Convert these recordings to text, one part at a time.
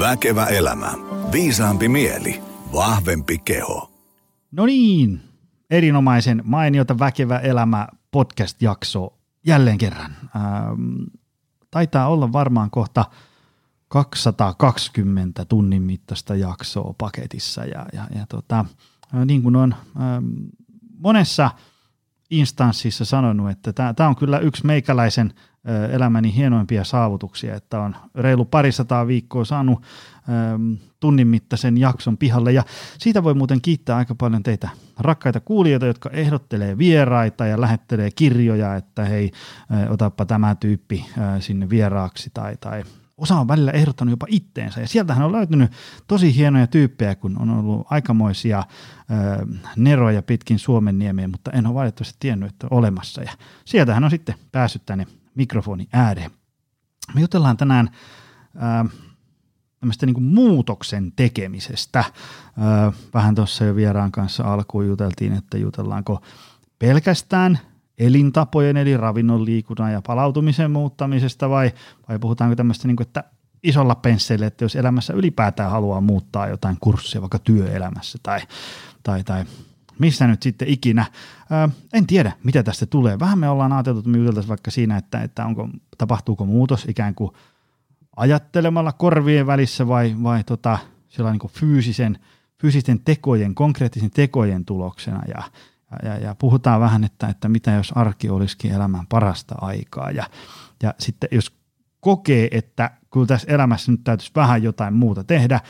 Väkevä elämä. Viisaampi mieli. Vahvempi keho. No niin, erinomaisen mainiota Väkevä elämä podcast-jakso jälleen kerran. Ähm, taitaa olla varmaan kohta 220 tunnin mittaista jaksoa paketissa ja, ja, ja tota, niin kuin on ähm, monessa instanssissa sanonut, että tämä on kyllä yksi meikäläisen – elämäni hienoimpia saavutuksia, että on reilu parisataa viikkoa saanut tunnin mittaisen jakson pihalle ja siitä voi muuten kiittää aika paljon teitä rakkaita kuulijoita, jotka ehdottelee vieraita ja lähettelee kirjoja, että hei, otappa tämä tyyppi sinne vieraaksi tai, tai osa on välillä ehdottanut jopa itteensä. Ja sieltähän on löytynyt tosi hienoja tyyppejä, kun on ollut aikamoisia ö, neroja pitkin Suomen niemiä, mutta en ole valitettavasti tiennyt, että on olemassa. Ja sieltähän on sitten päässyt tänne mikrofoni ääreen. Me jutellaan tänään ää, tämmöistä niin muutoksen tekemisestä. Ää, vähän tuossa jo vieraan kanssa alkuun juteltiin, että jutellaanko pelkästään elintapojen eli ravinnon, liikunnan ja palautumisen muuttamisesta vai, vai puhutaanko tämmöistä, niin kuin, että isolla pensseillä, että jos elämässä ylipäätään haluaa muuttaa jotain kurssia vaikka työelämässä tai, tai, tai missä nyt sitten ikinä. Ö, en tiedä, mitä tästä tulee. Vähän me ollaan ajateltu, että me juteltaisiin vaikka siinä, että, että onko, tapahtuuko muutos ikään kuin ajattelemalla korvien välissä vai, vai tota, niin kuin fyysisen, fyysisten tekojen, konkreettisen tekojen tuloksena ja, ja, ja puhutaan vähän, että, että mitä jos arki olisikin elämän parasta aikaa ja, ja sitten jos kokee, että kyllä tässä elämässä nyt täytyisi vähän jotain muuta tehdä,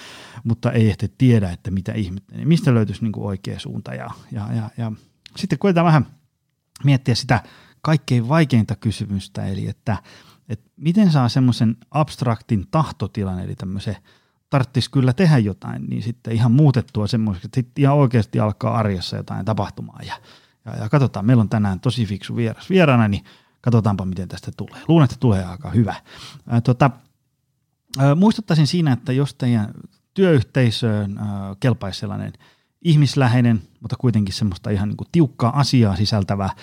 mutta ei ehkä tiedä, että mitä ihmettä, niin mistä löytyisi niin kuin oikea suunta. Ja, ja, ja, ja sitten koetaan vähän miettiä sitä kaikkein vaikeinta kysymystä, eli että, että miten saa semmoisen abstraktin tahtotilan, eli tämmöisen tarvitsisi kyllä tehdä jotain, niin sitten ihan muutettua semmoiseksi, että sitten ihan oikeasti alkaa arjessa jotain tapahtumaan. Ja, ja, ja katsotaan, meillä on tänään tosi fiksu vieras vieraana, niin katsotaanpa miten tästä tulee. Luulen, että tulee aika hyvä. Tota, muistuttaisin siinä, että jos teidän työyhteisöön kelpaisi sellainen ihmisläheinen, mutta kuitenkin semmoista ihan niin kuin tiukkaa asiaa sisältävä ää,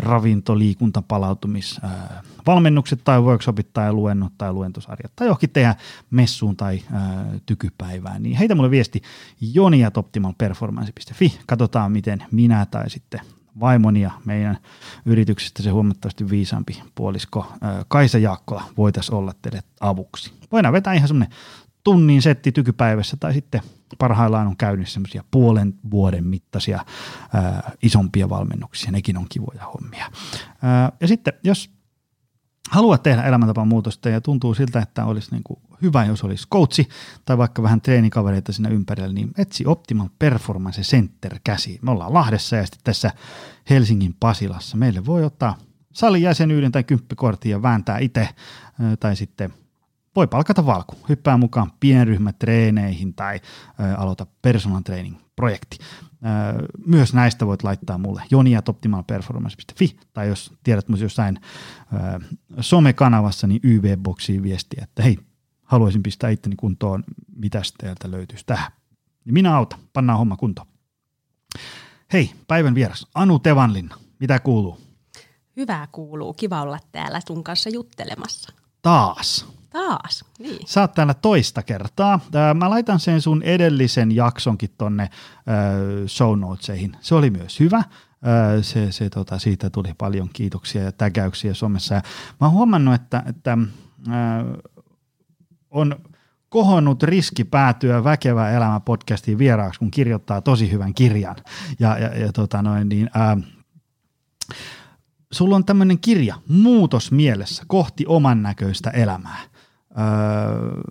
ravinto, liikunta, palautumis, ää, valmennukset tai workshopit tai luennot tai luentosarjat tai johonkin tehdä messuun tai ää, tykypäivään, niin heitä mulle viesti joniatoptimalperformance.fi. Katsotaan, miten minä tai sitten vaimoni ja meidän yrityksestä se huomattavasti viisaampi puolisko Kaisa Jaakkola voitaisiin olla teille avuksi. Voidaan vetää ihan semmoinen tunnin setti tykypäivässä tai sitten parhaillaan on käynnissä semmoisia puolen vuoden mittaisia ää, isompia valmennuksia. Nekin on kivoja hommia. Ää, ja sitten jos haluat tehdä elämäntapan muutosta ja tuntuu siltä, että olisi niin kuin hyvä, jos olisi coachi tai vaikka vähän treenikavereita siinä ympärillä, niin etsi Optimal Performance Center käsi. Me ollaan Lahdessa ja sitten tässä Helsingin Pasilassa. Meille voi ottaa salin jäsenyyden tai kymppikortin ja vääntää itse tai sitten voi palkata valku, hyppää mukaan pienryhmätreeneihin tai aloita personal training projekti. Myös näistä voit laittaa mulle joniatoptimalperformance.fi tai jos tiedät myös jossain somekanavassa, niin YV-boksiin viestiä, että hei, haluaisin pistää itteni kuntoon, mitä teiltä löytyisi tähän. Niin minä autan, pannaan homma kuntoon. Hei, päivän vieras, Anu Tevanlinna, mitä kuuluu? Hyvää kuuluu, kiva olla täällä sun kanssa juttelemassa. Taas. Taas, niin. Sä oot täällä toista kertaa. Mä laitan sen sun edellisen jaksonkin tonne show notesihin. Se oli myös hyvä. Se, se, tota, siitä tuli paljon kiitoksia ja tägäyksiä somessa. Ja mä oon huomannut, että, että on kohonnut riski päätyä Väkevä elämä podcastiin vieraaksi, kun kirjoittaa tosi hyvän kirjan. Ja, ja, ja tota noin, niin, ää, sulla on tämmöinen kirja, Muutos mielessä, kohti oman näköistä elämää. Öö,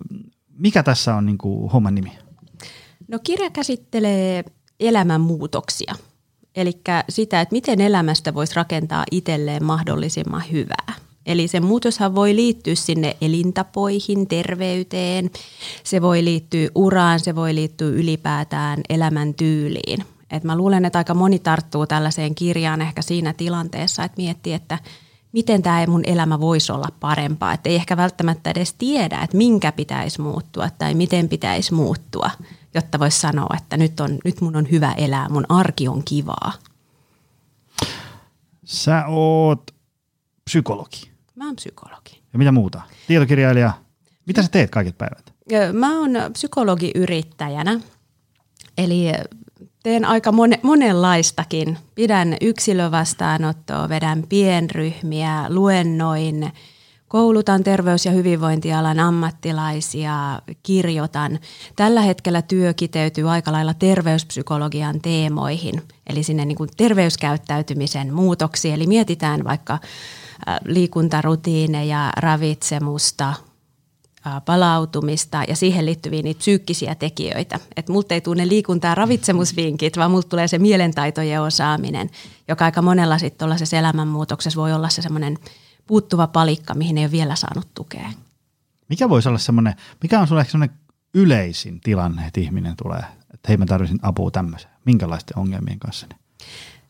mikä tässä on niin kuin, homman nimi? No kirja käsittelee elämänmuutoksia, eli sitä, että miten elämästä voisi rakentaa itselleen mahdollisimman hyvää. Eli se muutoshan voi liittyä sinne elintapoihin, terveyteen, se voi liittyä uraan, se voi liittyä ylipäätään elämäntyyliin. Et mä luulen, että aika moni tarttuu tällaiseen kirjaan ehkä siinä tilanteessa, että miettii, että miten tämä mun elämä voisi olla parempaa. Että ei ehkä välttämättä edes tiedä, että minkä pitäisi muuttua tai miten pitäisi muuttua, jotta voisi sanoa, että nyt, on, nyt mun on hyvä elää, mun arki on kivaa. Sä oot psykologi. Mä oon psykologi. Ja mitä muuta? Tietokirjailija? Mitä sä teet kaiket päivät? Mä oon psykologiyrittäjänä, eli teen aika mon- monenlaistakin. Pidän yksilövastaanottoa, vedän pienryhmiä, luennoin, koulutan terveys- ja hyvinvointialan ammattilaisia, kirjoitan. Tällä hetkellä työ kiteytyy aika lailla terveyspsykologian teemoihin, eli sinne niin kuin terveyskäyttäytymisen muutoksiin. Eli mietitään vaikka liikuntarutiineja, ravitsemusta, palautumista ja siihen liittyviä niitä psyykkisiä tekijöitä. Että multa ei tule ne liikuntaa ravitsemusvinkit, vaan multa tulee se mielentaitojen osaaminen, joka aika monella sitten tuollaisessa elämänmuutoksessa voi olla se semmoinen puuttuva palikka, mihin ei ole vielä saanut tukea. Mikä voisi olla semmoinen, mikä on sulle ehkä semmoinen yleisin tilanne, että ihminen tulee, että hei mä tarvitsin apua tämmöiseen. Minkälaisten ongelmien kanssa? Niin?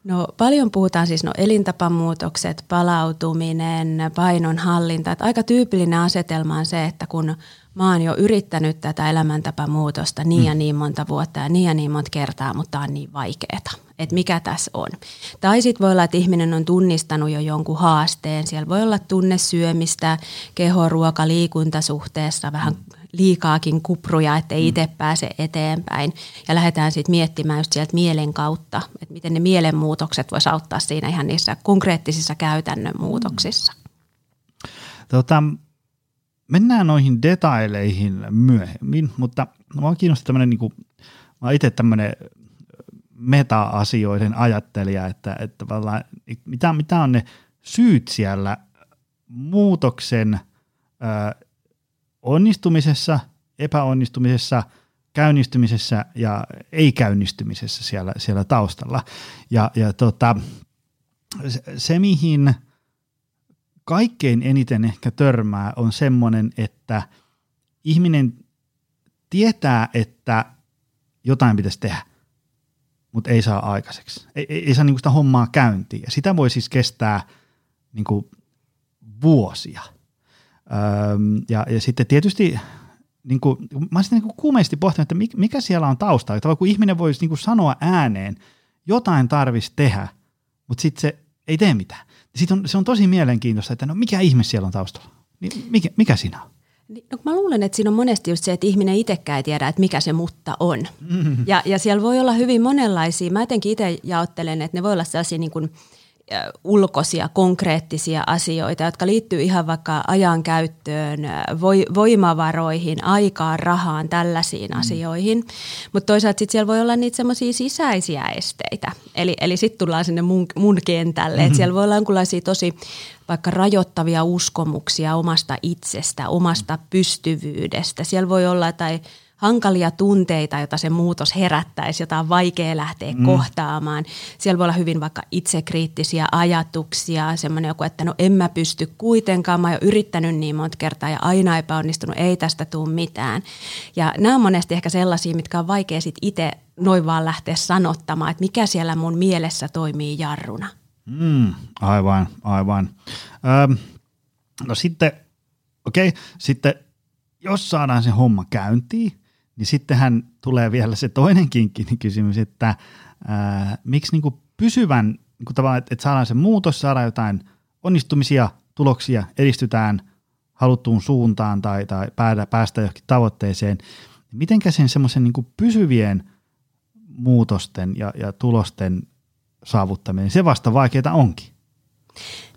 No paljon puhutaan siis no elintapamuutokset, palautuminen, painonhallinta. Että aika tyypillinen asetelma on se, että kun mä oon jo yrittänyt tätä elämäntapamuutosta niin mm. ja niin monta vuotta ja niin ja niin monta kertaa, mutta on niin vaikeeta, että mikä tässä on. Tai sitten voi olla, että ihminen on tunnistanut jo jonkun haasteen. Siellä voi olla tunne syömistä, keho, ruoka, liikuntasuhteessa, vähän mm liikaakin kupruja, ettei mm. itse pääse eteenpäin. Ja lähdetään sitten miettimään just sieltä mielen kautta, että miten ne mielenmuutokset voisi auttaa siinä ihan niissä konkreettisissa käytännön muutoksissa. Tota, mennään noihin detaileihin myöhemmin, mutta mua kiinnostaa tämmöinen, niin kuin, mä itse tämmöinen meta-asioiden ajattelija, että, että mitä, mitä on ne syyt siellä muutoksen onnistumisessa, epäonnistumisessa, käynnistymisessä ja ei-käynnistymisessä siellä, siellä taustalla. Ja, ja tota, se, mihin kaikkein eniten ehkä törmää, on semmoinen, että ihminen tietää, että jotain pitäisi tehdä, mutta ei saa aikaiseksi. Ei, ei, ei saa niinku sitä hommaa käyntiin. Ja sitä voi siis kestää niinku vuosia – ja, ja sitten tietysti niin kuin, mä olisin niin kuumeisesti pohtinut, että mikä siellä on taustalla. Että kun ihminen voisi niin kuin sanoa ääneen, jotain tarvitsisi tehdä, mutta sitten se ei tee mitään. Sitten on, se on tosi mielenkiintoista, että no mikä ihme siellä on taustalla? Niin mikä, mikä siinä on? Niin, no, mä luulen, että siinä on monesti just se, että ihminen itsekään ei tiedä, että mikä se mutta on. Mm-hmm. Ja, ja siellä voi olla hyvin monenlaisia. Mä jotenkin itse jaottelen, että ne voi olla sellaisia niin kuin – ulkoisia, konkreettisia asioita, jotka liittyy ihan vaikka ajankäyttöön, voimavaroihin, aikaan, rahaan, tällaisiin mm. asioihin. Mutta toisaalta sitten siellä voi olla niitä semmoisia sisäisiä esteitä. Eli, eli sitten tullaan sinne mun, mun kentälle. Mm-hmm. siellä voi olla jonkinlaisia tosi vaikka rajoittavia uskomuksia omasta itsestä, omasta pystyvyydestä. Siellä voi olla tai hankalia tunteita, joita se muutos herättäisi, jota on vaikea lähteä mm. kohtaamaan. Siellä voi olla hyvin vaikka itsekriittisiä ajatuksia, semmoinen joku, että no en mä pysty kuitenkaan, mä oon jo yrittänyt niin monta kertaa ja aina epäonnistunut, ei tästä tule mitään. Ja nämä on monesti ehkä sellaisia, mitkä on vaikea sitten itse noin vaan lähteä sanottamaan, että mikä siellä mun mielessä toimii jarruna. Mm, aivan, aivan. Öm, no sitten, okei, okay, sitten jos saadaan se homma käyntiin, niin sittenhän tulee vielä se toinenkin kysymys, että ää, miksi niin kuin pysyvän, niin kuin tavallaan, että, saadaan se muutos, saadaan jotain onnistumisia, tuloksia, edistytään haluttuun suuntaan tai, tai päästä johonkin tavoitteeseen. Mitenkä sen semmoisen niin pysyvien muutosten ja, ja tulosten saavuttaminen, se vasta vaikeaa onkin.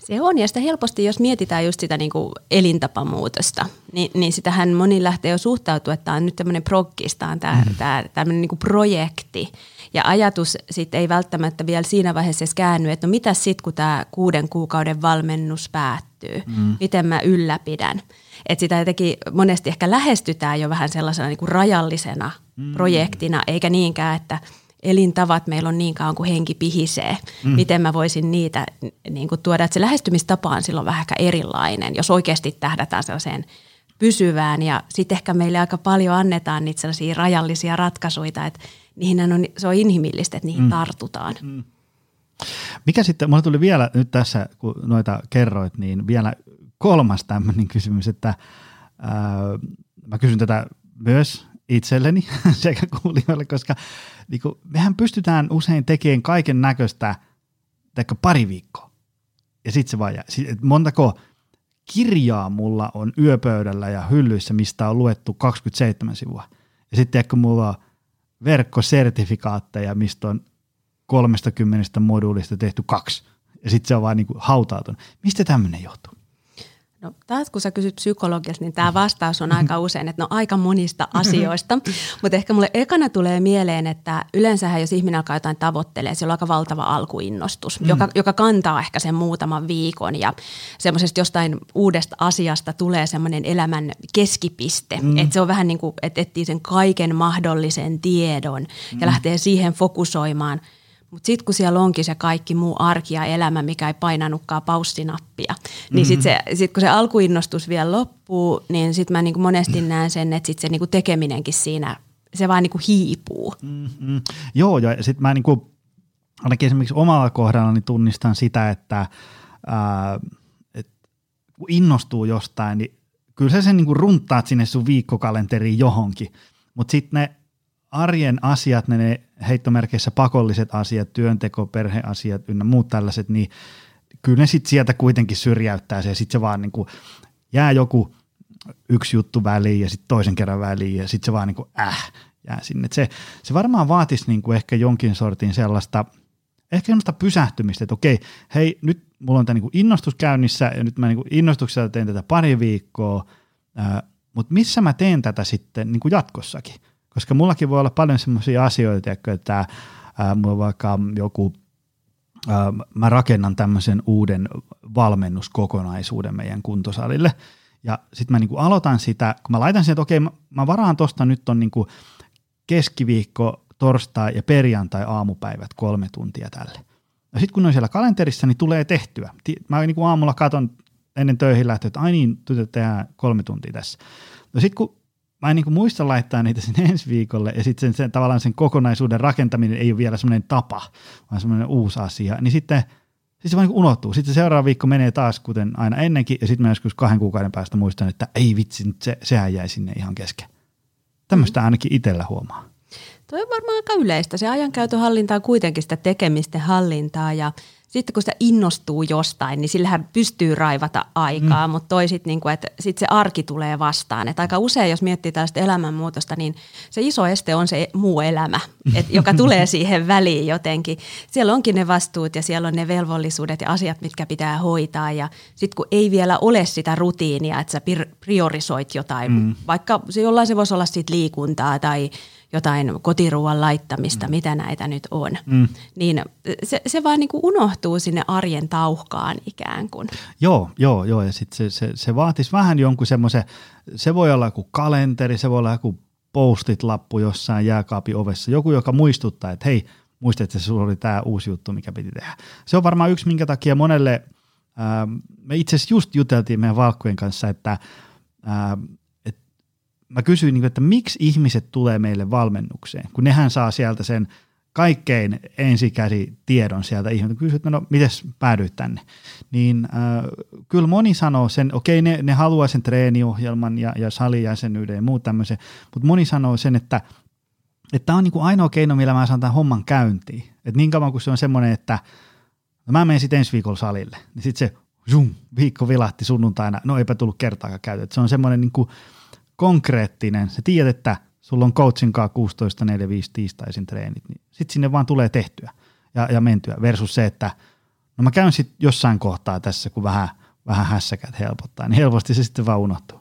Se on, ja sitä helposti, jos mietitään just sitä niin kuin elintapamuutosta, niin, niin sitähän moni lähtee jo suhtautua, että tämä on nyt tämmöinen prokkis, tämä on tämä, mm. tämä, tämmöinen niin kuin projekti. Ja ajatus sitten ei välttämättä vielä siinä vaiheessa edes käänny, että no mitä sitten, kun tämä kuuden kuukauden valmennus päättyy, mm. miten mä ylläpidän. Että sitä jotenkin monesti ehkä lähestytään jo vähän sellaisena niin kuin rajallisena mm. projektina, eikä niinkään, että – elintavat meillä on niin kauan kuin henki pihisee. Mm. Miten mä voisin niitä niin kuin tuoda, että se lähestymistapa on silloin vähän erilainen, jos oikeasti tähdätään sellaiseen pysyvään ja sitten ehkä meille aika paljon annetaan niitä sellaisia rajallisia ratkaisuja, että niihin on, se on inhimillistä, että niihin mm. tartutaan. Mm. Mikä sitten, mulle tuli vielä nyt tässä, kun noita kerroit, niin vielä kolmas tämmöinen kysymys, että ää, mä kysyn tätä myös itselleni sekä kuulijoille, koska niin kuin, mehän pystytään usein tekemään kaiken näköistä pari viikkoa. Ja sitten se vaan jää. Montako kirjaa mulla on yöpöydällä ja hyllyissä, mistä on luettu 27 sivua. Ja sitten kun mulla on verkkosertifikaatteja, mistä on 30 moduulista tehty kaksi. Ja sitten se on vaan niin kuin hautautunut. Mistä tämmöinen johtuu? No taas kun sä kysyt psykologiasta, niin tämä vastaus on aika usein, että no aika monista asioista. Mutta ehkä mulle ekana tulee mieleen, että yleensähän jos ihminen alkaa jotain tavoittelee, se on aika valtava alkuinnostus, mm. joka, joka kantaa ehkä sen muutaman viikon. Ja semmoisesta jostain uudesta asiasta tulee semmoinen elämän keskipiste. Mm. Että se on vähän niin kuin, että etsii sen kaiken mahdollisen tiedon ja mm. lähtee siihen fokusoimaan – mutta sitten kun siellä onkin se kaikki muu arki ja elämä, mikä ei painanutkaan paussinappia, niin sitten mm-hmm. sit kun se alkuinnostus vielä loppuu, niin sitten mä niinku monesti näen sen, että sit se niinku tekeminenkin siinä, se vaan niinku hiipuu. Mm-hmm. Joo, ja sitten mä niinku, ainakin esimerkiksi omalla kohdallani tunnistan sitä, että ää, et, kun innostuu jostain, niin kyllä sä sen niinku runtaat sinne sun viikkokalenteriin johonkin, mutta sitten ne arjen asiat, ne, ne heittomerkeissä pakolliset asiat, työnteko, perheasiat ynnä muut tällaiset, niin kyllä ne sitten sieltä kuitenkin syrjäyttää se ja sitten se vaan niin kuin jää joku yksi juttu väliin ja sitten toisen kerran väliin ja sitten se vaan niin kuin äh jää sinne. Et se, se varmaan vaatisi niin kuin ehkä jonkin sortin sellaista, ehkä sellaista pysähtymistä, että okei, hei nyt mulla on tämä niin innostus käynnissä ja nyt mä niin innostuksella teen tätä pari viikkoa, äh, mutta missä mä teen tätä sitten niin kuin jatkossakin? Koska mullakin voi olla paljon semmoisia asioita, että ää, mulla vaikka joku, mä rakennan tämmöisen uuden valmennuskokonaisuuden meidän kuntosalille. Ja sitten mä niinku aloitan sitä, kun mä laitan sen, että okei, mä, mä varaan tosta nyt on niinku keskiviikko, torstai ja perjantai aamupäivät kolme tuntia tälle. Ja sitten kun on siellä kalenterissa, niin tulee tehtyä. Mä niinku aamulla katon ennen töihin lähtöä, että ai niin, tehdään kolme tuntia tässä. No sitten kun mä en niin muista laittaa niitä sinne ensi viikolle, ja sitten sen, sen, tavallaan sen kokonaisuuden rakentaminen ei ole vielä semmoinen tapa, vaan semmoinen uusi asia, niin sitten sitten se vaan niin unohtuu. Sitten seuraava viikko menee taas kuten aina ennenkin, ja sitten mä joskus kahden kuukauden päästä muistan, että ei vitsi, se, sehän jäi sinne ihan kesken. Tämmöistä ainakin itsellä huomaa. Tuo on varmaan aika yleistä. Se ajankäytön hallinta on kuitenkin sitä tekemisten hallintaa, ja sitten kun sitä innostuu jostain, niin sillähän pystyy raivata aikaa, mm. mutta toisit, niin kuin, että sitten se arki tulee vastaan. Että aika usein, jos miettii tällaista elämänmuutosta, niin se iso este on se muu elämä, et, joka tulee siihen väliin jotenkin. Siellä onkin ne vastuut ja siellä on ne velvollisuudet ja asiat, mitkä pitää hoitaa. Ja sitten kun ei vielä ole sitä rutiinia, että sä priorisoit jotain, mm. vaikka se jollain se voisi olla sitten liikuntaa tai – jotain kotiruuan laittamista, mm. mitä näitä nyt on, mm. niin se, se vaan niin kuin unohtuu sinne arjen tauhkaan ikään kuin. Joo, joo, joo, ja sitten se, se, se vaatisi vähän jonkun semmoisen, se voi olla joku kalenteri, se voi olla joku postit-lappu jossain jääkaapin ovessa, joku, joka muistuttaa, että hei, muistat, että se oli tämä uusi juttu, mikä piti tehdä. Se on varmaan yksi, minkä takia monelle, ää, me itse asiassa just juteltiin meidän valkkujen kanssa, että ää, mä kysyin, niin että miksi ihmiset tulee meille valmennukseen, kun nehän saa sieltä sen kaikkein ensikäsi tiedon sieltä ihmiseltä. Kysyt, no miten päädyit tänne? Niin äh, kyllä moni sanoo sen, okei ne, ne haluaa sen treeniohjelman ja, ja salijäsenyyden ja muut tämmöisen, mutta moni sanoo sen, että tämä on niin kuin ainoa keino, millä mä saan tämän homman käyntiin. Että niin kauan kuin se on semmoinen, että no mä menen sitten ensi viikolla salille, niin sitten se zoom, viikko vilahti sunnuntaina, no eipä tullut kertaakaan käytetty. Se on semmoinen niin kuin, konkreettinen, sä tiedät, että sulla on coachin kanssa 16, 4, 5 tiistaisin treenit, niin sitten sinne vaan tulee tehtyä ja, ja mentyä versus se, että no mä käyn sitten jossain kohtaa tässä, kun vähän, vähän hässäkät helpottaa, niin helposti se sitten vaan unohtuu.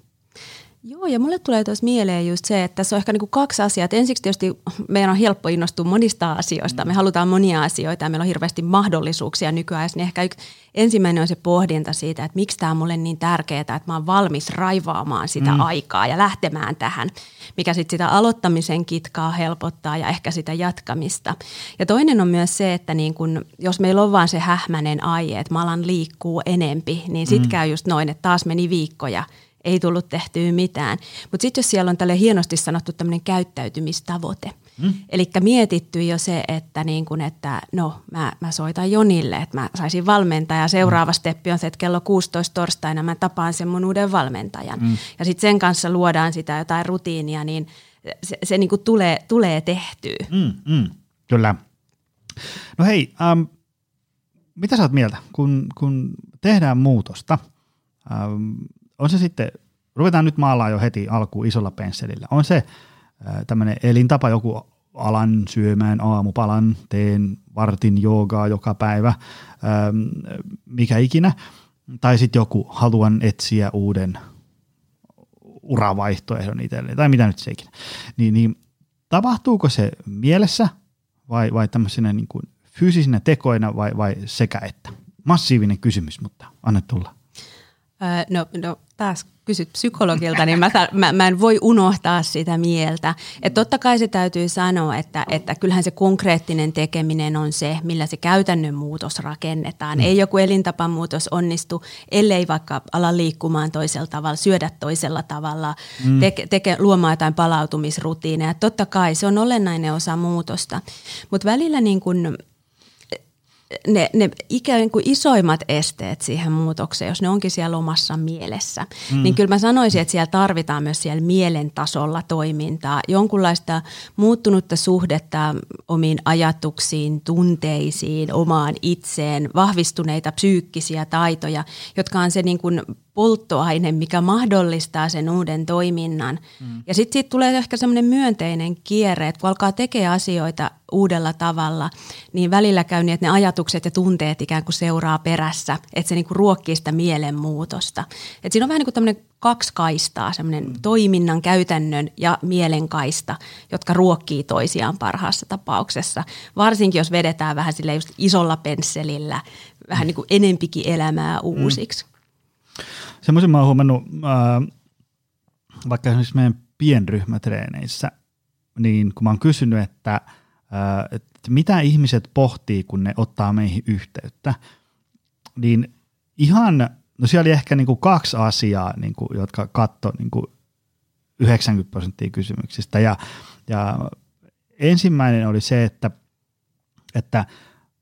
Joo, ja mulle tulee tuossa mieleen just se, että tässä on ehkä niinku kaksi asiaa. Et ensiksi tietysti meidän on helppo innostua monista asioista. Me halutaan monia asioita ja meillä on hirveästi mahdollisuuksia nykyään. Niin ehkä yksi, ensimmäinen on se pohdinta siitä, että miksi tämä on mulle niin tärkeää, että mä oon valmis raivaamaan sitä mm. aikaa ja lähtemään tähän, mikä sitten sitä aloittamisen kitkaa helpottaa ja ehkä sitä jatkamista. Ja toinen on myös se, että niin kun, jos meillä on vaan se hähmäinen aihe, että mä alan liikkuu enempi, niin sitten mm. käy just noin, että taas meni viikkoja – ei tullut tehtyä mitään. Mutta sitten jos siellä on tälle hienosti sanottu tämmöinen käyttäytymistavoite, mm. eli mietitty jo se, että, niin kun, että no mä, mä soitan Jonille, että mä saisin valmentaa ja seuraava mm. steppi on se, että kello 16 torstaina mä tapaan sen mun uuden valmentajan. Mm. Ja sitten sen kanssa luodaan sitä jotain rutiinia, niin se, se niin tulee, tulee tehtyä. Mm, mm, kyllä. No hei, ähm, mitä sä oot mieltä, kun, kun tehdään muutosta – Ähm, on se sitten, ruvetaan nyt maalaa jo heti alkuun isolla pensselillä. On se tämmöinen elintapa, joku alan syömään aamupalan, teen vartin joogaa joka päivä, mikä ikinä. Tai sitten joku, haluan etsiä uuden uravaihtoehdon itselleen, tai mitä nyt se ikinä. Niin, niin tapahtuuko se mielessä vai, vai tämmöisenä niin kuin fyysisinä tekoina vai, vai sekä että? Massiivinen kysymys, mutta anna tulla. No, no taas kysyt psykologilta, niin mä, mä, mä en voi unohtaa sitä mieltä. Että totta kai se täytyy sanoa, että, että kyllähän se konkreettinen tekeminen on se, millä se käytännön muutos rakennetaan. Mm. Ei joku elintapamuutos onnistu, ellei vaikka ala liikkumaan toisella tavalla, syödä toisella tavalla, mm. teke, teke, luomaan jotain palautumisrutiineja. Totta kai se on olennainen osa muutosta. Mutta välillä niin kun ne, ne ikään kuin isoimmat esteet siihen muutokseen, jos ne onkin siellä omassa mielessä, mm. niin kyllä mä sanoisin, että siellä tarvitaan myös siellä mielen tasolla toimintaa, jonkunlaista muuttunutta suhdetta omiin ajatuksiin, tunteisiin, omaan itseen, vahvistuneita psyykkisiä taitoja, jotka on se niin kuin polttoaine, mikä mahdollistaa sen uuden toiminnan. Mm. Ja sitten siitä tulee ehkä semmoinen myönteinen kierre, että kun alkaa tekemään asioita uudella tavalla, niin välillä käy niin, että ne ajatukset ja tunteet ikään kuin seuraa perässä, että se niinku ruokkii sitä mielenmuutosta. Et siinä on vähän niin kuin tämmöinen kaksi kaistaa, semmoinen mm. toiminnan, käytännön ja mielenkaista, jotka ruokkii toisiaan parhaassa tapauksessa. Varsinkin jos vedetään vähän sille just isolla pensselillä, vähän niin kuin enempikin elämää mm. uusiksi. Mm. Semmoisen mä oon huomannut, äh, vaikka esimerkiksi meidän pienryhmätreeneissä, niin kun mä oon kysynyt, että, äh, että mitä ihmiset pohtii, kun ne ottaa meihin yhteyttä, niin ihan, no siellä oli ehkä niin kuin kaksi asiaa, niin kuin, jotka katto niin kuin 90 prosenttia kysymyksistä. Ja, ja ensimmäinen oli se, että, että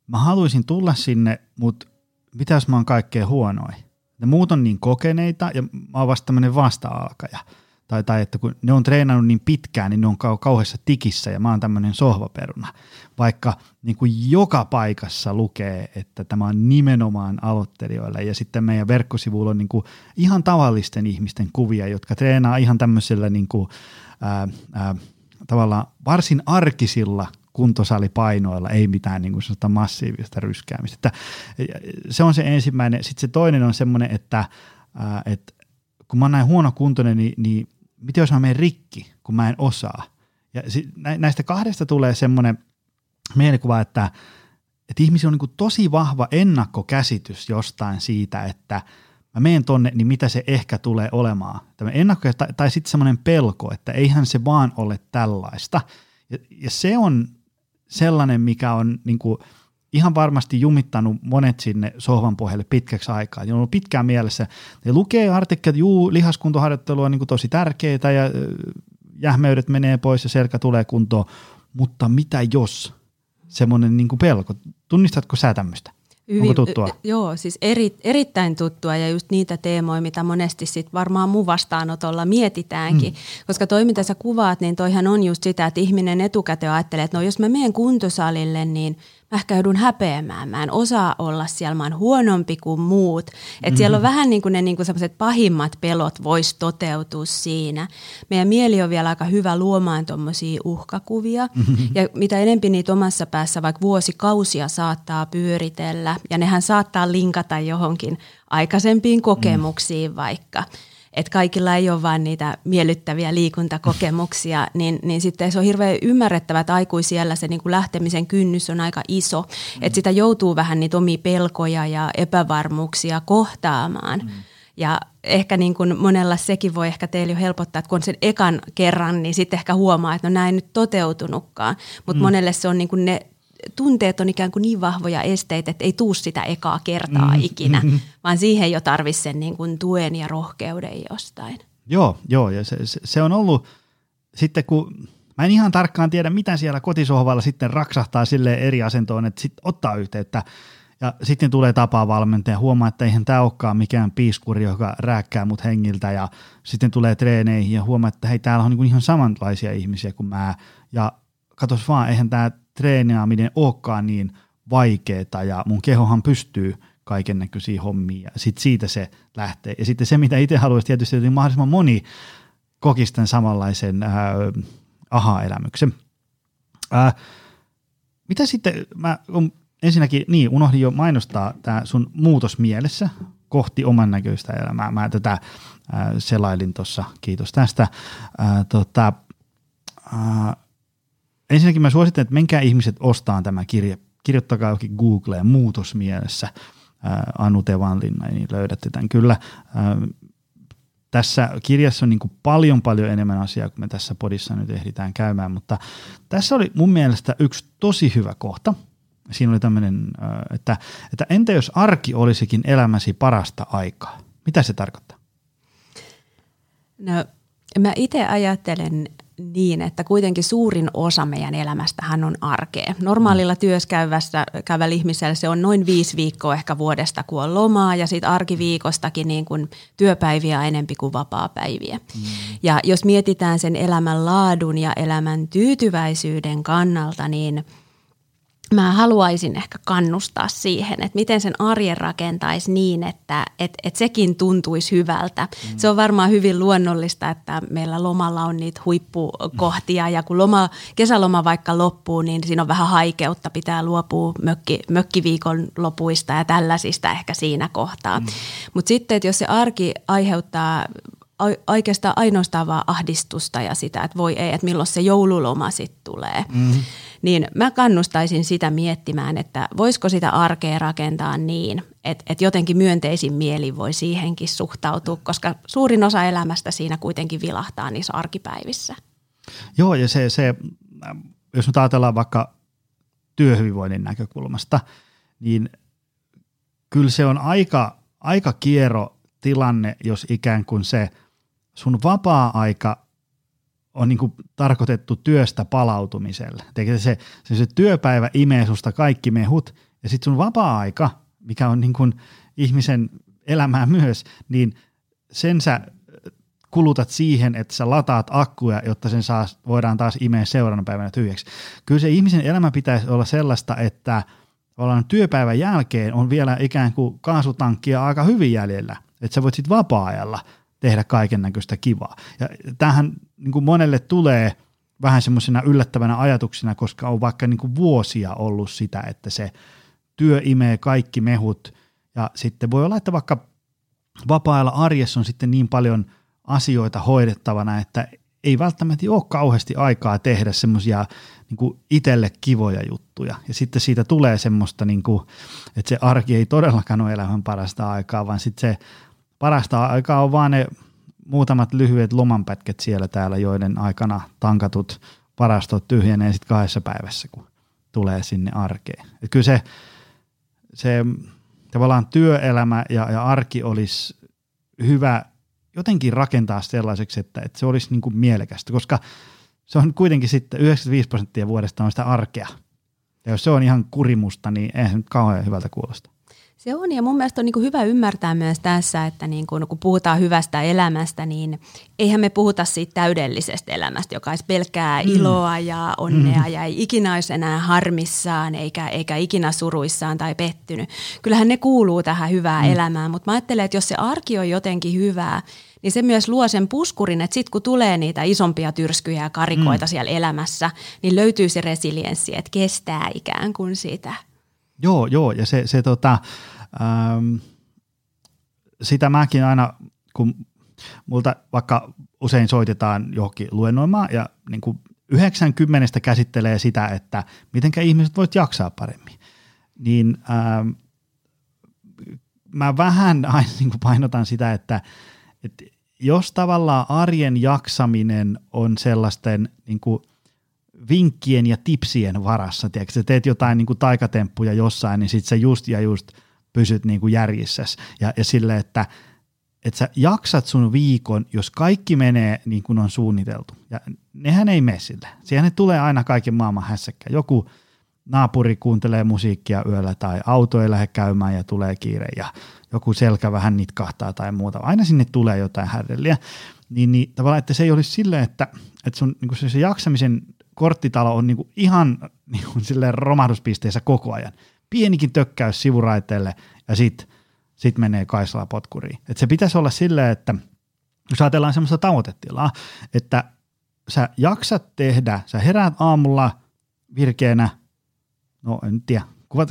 mä haluaisin tulla sinne, mutta mitä jos mä oon kaikkein huonoin? Ne muut on niin kokeneita ja mä oon vasta tämmöinen vasta-alkaja. Tai, tai että kun ne on treenannut niin pitkään, niin ne on kau- kauheassa tikissä ja mä oon tämmöinen sohvaperuna. Vaikka niin kuin joka paikassa lukee, että tämä on nimenomaan aloittelijoille ja sitten meidän verkkosivuilla on niin kuin ihan tavallisten ihmisten kuvia, jotka treenaa ihan tämmöisellä niin kuin, ää, ää, tavallaan varsin arkisilla kuntosalipainoilla, ei mitään niin kuin massiivista ryskäämistä. Että se on se ensimmäinen. Sitten se toinen on semmoinen, että, että kun mä oon näin huonokuntoinen, niin, niin miten jos mä menen rikki, kun mä en osaa? Ja näistä kahdesta tulee semmoinen mielikuva, että, että ihmisillä on niin tosi vahva ennakkokäsitys jostain siitä, että mä menen tonne, niin mitä se ehkä tulee olemaan. Tämä ennakko, tai, tai sitten semmoinen pelko, että eihän se vaan ole tällaista. Ja, ja se on sellainen, mikä on niin kuin ihan varmasti jumittanut monet sinne sohvan pohjalle pitkäksi aikaa. Ne on ollut pitkään mielessä. Ne lukee artikkelit, juu, lihaskuntoharjoittelu on niin kuin tosi tärkeää ja jähmeydet menee pois ja selkä tulee kuntoon, mutta mitä jos semmoinen niin kuin pelko? Tunnistatko sä tämmöistä? Hyvin, Onko tuttua? Joo, siis eri, erittäin tuttua ja just niitä teemoja, mitä monesti sit varmaan mun vastaanotolla mietitäänkin. Mm. Koska toi, mitä sä kuvaat, niin toihan on just sitä, että ihminen etukäteen ajattelee, että no jos mä menen kuntosalille, niin – mä ehkä joudun häpeämään, mä en osaa olla siellä, mä oon huonompi kuin muut. Että mm-hmm. siellä on vähän niin kuin ne niin kuin pahimmat pelot vois toteutua siinä. Meidän mieli on vielä aika hyvä luomaan tuommoisia uhkakuvia. Mm-hmm. Ja mitä enempi niitä omassa päässä vaikka vuosikausia saattaa pyöritellä, ja nehän saattaa linkata johonkin aikaisempiin kokemuksiin mm. vaikka – että kaikilla ei ole vain niitä miellyttäviä liikuntakokemuksia, niin, niin sitten se on hirveän ymmärrettävä, että aikuisiellä se niin kuin lähtemisen kynnys on aika iso, mm. että sitä joutuu vähän niitä omia pelkoja ja epävarmuuksia kohtaamaan. Mm. Ja ehkä niin kuin monella sekin voi ehkä teille jo helpottaa, että kun on sen ekan kerran, niin sitten ehkä huomaa, että no näin nyt toteutunutkaan. Mutta mm. monelle se on niin kuin ne tunteet on ikään kuin niin vahvoja esteitä, että ei tuu sitä ekaa kertaa mm. ikinä, vaan siihen jo tarvitsisi sen niin kuin tuen ja rohkeuden jostain. Joo, joo ja se, se, se on ollut sitten kun Mä en ihan tarkkaan tiedä, mitä siellä kotisohvalla sitten raksahtaa sille eri asentoon, että sitten ottaa yhteyttä ja sitten tulee tapaa valmentaja, huomaa, että eihän tämä olekaan mikään piiskuri, joka rääkkää mut hengiltä ja sitten tulee treeneihin ja huomaa, että hei, täällä on niin ihan samanlaisia ihmisiä kuin mä ja katos vaan, eihän tämä treenaaminen olekaan niin vaikeeta ja mun kehohan pystyy kaiken näköisiä hommia ja sitten siitä se lähtee. Ja sitten se, mitä itse haluaisi tietysti, että mahdollisimman moni kokisi tämän samanlaisen ää, aha-elämyksen. Ää, mitä sitten, mä ensinnäkin, niin unohdin jo mainostaa tämä sun muutos mielessä kohti oman näköistä elämää. Mä tätä ää, selailin tuossa, kiitos tästä. Ää, tota, ää, ensinnäkin mä suosittelen, että menkää ihmiset ostaan tämä kirja. Kirjoittakaa jokin Googleen muutos mielessä. Ää, Anu Tevanlinna, niin löydätte tämän kyllä. Ää, tässä kirjassa on niin kuin paljon paljon enemmän asiaa kuin me tässä podissa nyt ehditään käymään, mutta tässä oli mun mielestä yksi tosi hyvä kohta. Siinä oli tämmöinen, että, että entä jos arki olisikin elämäsi parasta aikaa? Mitä se tarkoittaa? No mä itse ajattelen niin, että kuitenkin suurin osa meidän elämästähän on arkea. Normaalilla mm. työskäyvässä käyvällä ihmisellä se on noin viisi viikkoa ehkä vuodesta, kun on lomaa ja sitten arkiviikostakin niin kuin työpäiviä enempi kuin vapaa-päiviä. Mm. Ja jos mietitään sen elämän laadun ja elämän tyytyväisyyden kannalta, niin – mä haluaisin ehkä kannustaa siihen, että miten sen arjen rakentaisi niin, että et, et sekin tuntuisi hyvältä. Mm. Se on varmaan hyvin luonnollista, että meillä lomalla on niitä huippukohtia ja kun loma, kesäloma vaikka loppuu, niin siinä on vähän haikeutta, pitää luopua mökki, mökkiviikon lopuista ja tällaisista ehkä siinä kohtaa. Mm. Mutta sitten, että jos se arki aiheuttaa oikeastaan ainoastaan vaan ahdistusta ja sitä, että voi ei, että milloin se joululoma sitten tulee. Mm-hmm niin mä kannustaisin sitä miettimään, että voisiko sitä arkea rakentaa niin, että, että jotenkin myönteisin mieli voi siihenkin suhtautua, koska suurin osa elämästä siinä kuitenkin vilahtaa niissä arkipäivissä. Joo, ja se, se jos nyt ajatellaan vaikka työhyvinvoinnin näkökulmasta, niin kyllä se on aika, aika kiero tilanne, jos ikään kuin se sun vapaa-aika on niin tarkoitettu työstä palautumiselle. Se, se, se työpäivä imee susta kaikki mehut ja sitten sun vapaa-aika, mikä on niin ihmisen elämää myös, niin sen sä kulutat siihen, että sä lataat akkuja, jotta sen saa, voidaan taas imeä seuraavana päivänä tyhjäksi. Kyllä se ihmisen elämä pitäisi olla sellaista, että ollaan työpäivän jälkeen on vielä ikään kuin kaasutankkia aika hyvin jäljellä, että sä voit sitten vapaa-ajalla – tehdä kaiken näköistä kivaa. Ja tähän niin kuin monelle tulee vähän semmoisena yllättävänä ajatuksena, koska on vaikka niin kuin vuosia ollut sitä, että se työ imee kaikki mehut ja sitten voi olla, että vaikka vapaa arjessa on sitten niin paljon asioita hoidettavana, että ei välttämättä ole kauheasti aikaa tehdä semmoisia niin itselle kivoja juttuja. Ja sitten siitä tulee semmoista, niin kuin, että se arki ei todellakaan ole elämän parasta aikaa, vaan sitten se parasta aikaa on vaan ne muutamat lyhyet lomanpätket siellä täällä, joiden aikana tankatut varastot tyhjenee sitten kahdessa päivässä, kun tulee sinne arkeen. Et kyllä se, se tavallaan työelämä ja, ja arki olisi hyvä jotenkin rakentaa sellaiseksi, että, että se olisi niin kuin mielekästä, koska se on kuitenkin sitten 95 prosenttia vuodesta on sitä arkea. Ja jos se on ihan kurimusta, niin eihän se nyt kauhean hyvältä kuulosta. Se on ja mun mielestä on niin hyvä ymmärtää myös tässä, että niin kun, kun puhutaan hyvästä elämästä, niin eihän me puhuta siitä täydellisestä elämästä, joka olisi pelkkää mm. iloa ja onnea mm. ja ei ikinä olisi enää harmissaan eikä, eikä ikinä suruissaan tai pettynyt. Kyllähän ne kuuluu tähän hyvään mm. elämään, mutta mä ajattelen, että jos se arki on jotenkin hyvää, niin se myös luo sen puskurin, että sitten kun tulee niitä isompia tyrskyjä ja karikoita mm. siellä elämässä, niin löytyy se resilienssi, että kestää ikään kuin sitä. Joo, joo, ja se, se tota, ähm, sitä mäkin aina, kun multa vaikka usein soitetaan johonkin luennoimaan ja niin kuin 90 käsittelee sitä, että miten ihmiset voivat jaksaa paremmin, niin ähm, mä vähän aina niin kuin painotan sitä, että, että jos tavallaan arjen jaksaminen on sellaisten niin kuin – vinkkien ja tipsien varassa. Tiedätkö, sä teet jotain niin kuin taikatemppuja jossain, niin sitten sä just ja just pysyt niin kuin järjissäs. Ja, ja sille, että, että sä jaksat sun viikon, jos kaikki menee niin kuin on suunniteltu. Ja nehän ei mene sille. Siihen tulee aina kaiken maailman hässäkkä. Joku naapuri kuuntelee musiikkia yöllä tai auto ei lähde käymään ja tulee kiire ja joku selkä vähän nitkahtaa tai muuta. Aina sinne tulee jotain härdelliä. Niin, niin tavallaan, että se ei olisi silleen, että, että sun niin se, se jaksamisen korttitalo on niinku ihan niinku silleen romahduspisteessä koko ajan. Pienikin tökkäys sivuraiteelle ja sitten sit menee Kaisala potkuriin. Et se pitäisi olla silleen, että jos ajatellaan semmoista tavoitetilaa, että sä jaksat tehdä, sä heräät aamulla virkeänä, no en tiedä,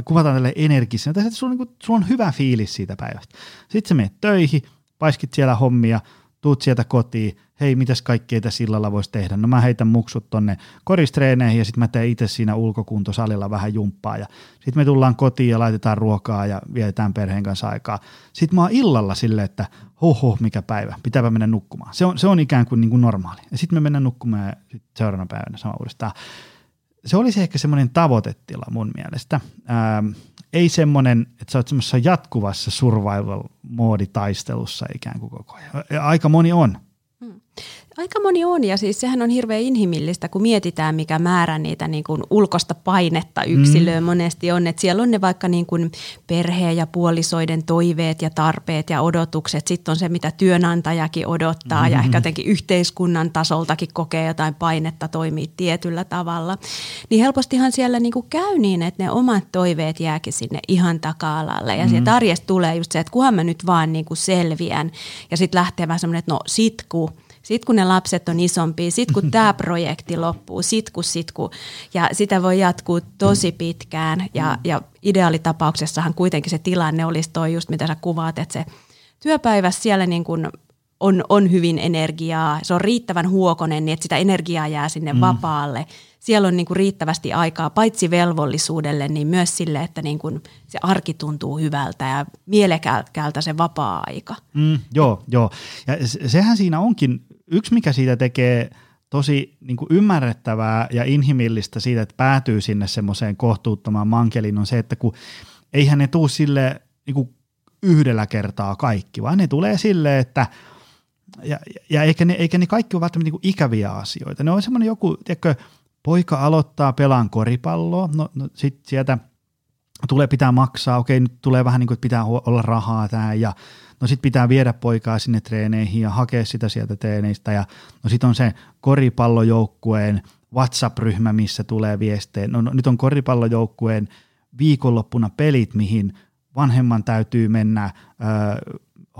kuvataan tälle energisenä, tai että sulla niin sulla on hyvä fiilis siitä päivästä. Sitten sä menet töihin, paiskit siellä hommia, tuut sieltä kotiin, hei, mitäs kaikkea tässä illalla voisi tehdä? No mä heitän muksut tonne koristreeneihin ja sitten mä teen itse siinä ulkokuntosalilla vähän jumppaa ja sitten me tullaan kotiin ja laitetaan ruokaa ja vietetään perheen kanssa aikaa. Sitten mä oon illalla silleen, että hoho, mikä päivä, pitääpä mennä nukkumaan. Se on, se on ikään kuin, niin kuin normaali. Ja sitten me mennään nukkumaan ja sit seuraavana päivänä sama uudestaan. Se olisi ehkä semmoinen tavoitetila mun mielestä. Ähm, ei semmoinen, että sä oot semmoisessa jatkuvassa survival-mooditaistelussa ikään kuin koko ajan. Aika moni on. 嗯。Aika moni on ja siis sehän on hirveän inhimillistä, kun mietitään mikä määrä niitä niin kuin ulkosta painetta yksilöön mm. monesti on. Että siellä on ne vaikka niin kuin perheen ja puolisoiden toiveet ja tarpeet ja odotukset. Sitten on se, mitä työnantajakin odottaa mm. ja ehkä jotenkin yhteiskunnan tasoltakin kokee jotain painetta toimii tietyllä tavalla. Niin helpostihan siellä niin kuin käy niin, että ne omat toiveet jääkin sinne ihan taka-alalle. Ja mm. sieltä arjesta tulee just se, että kunhan mä nyt vaan niin kuin selviän ja sitten lähtee vähän semmoinen, että no sitku – sitten kun ne lapset on isompia, sitten kun tämä projekti loppuu, sitten kun, sit kun, ja sitä voi jatkuu tosi pitkään ja, ja ideaalitapauksessahan kuitenkin se tilanne olisi toi just mitä sä kuvaat, että se työpäivä siellä niin kuin on, on hyvin energiaa, se on riittävän huokonen niin, että sitä energiaa jää sinne mm. vapaalle. Siellä on niin kuin riittävästi aikaa paitsi velvollisuudelle, niin myös sille, että niin kuin se arki tuntuu hyvältä ja mielekäältä se vapaa-aika. Mm, joo, joo. Ja sehän siinä onkin yksi, mikä siitä tekee tosi niin kuin ymmärrettävää ja inhimillistä siitä, että päätyy sinne semmoiseen kohtuuttomaan mankeliin, on se, että kun eihän ne tuu sille niin kuin yhdellä kertaa kaikki, vaan ne tulee silleen, että ja, ja eikä, ne, eikä ne kaikki ole välttämättä niin ikäviä asioita. Ne on semmoinen joku, tiedätkö, poika aloittaa pelaan koripalloa, no, no sitten sieltä tulee pitää maksaa, okei nyt tulee vähän niin kuin, että pitää olla rahaa tämä ja no sitten pitää viedä poikaa sinne treeneihin ja hakea sitä sieltä treeneistä ja no sitten on se koripallojoukkueen WhatsApp-ryhmä, missä tulee viestejä. No, no nyt on koripallojoukkueen viikonloppuna pelit, mihin vanhemman täytyy mennä ö,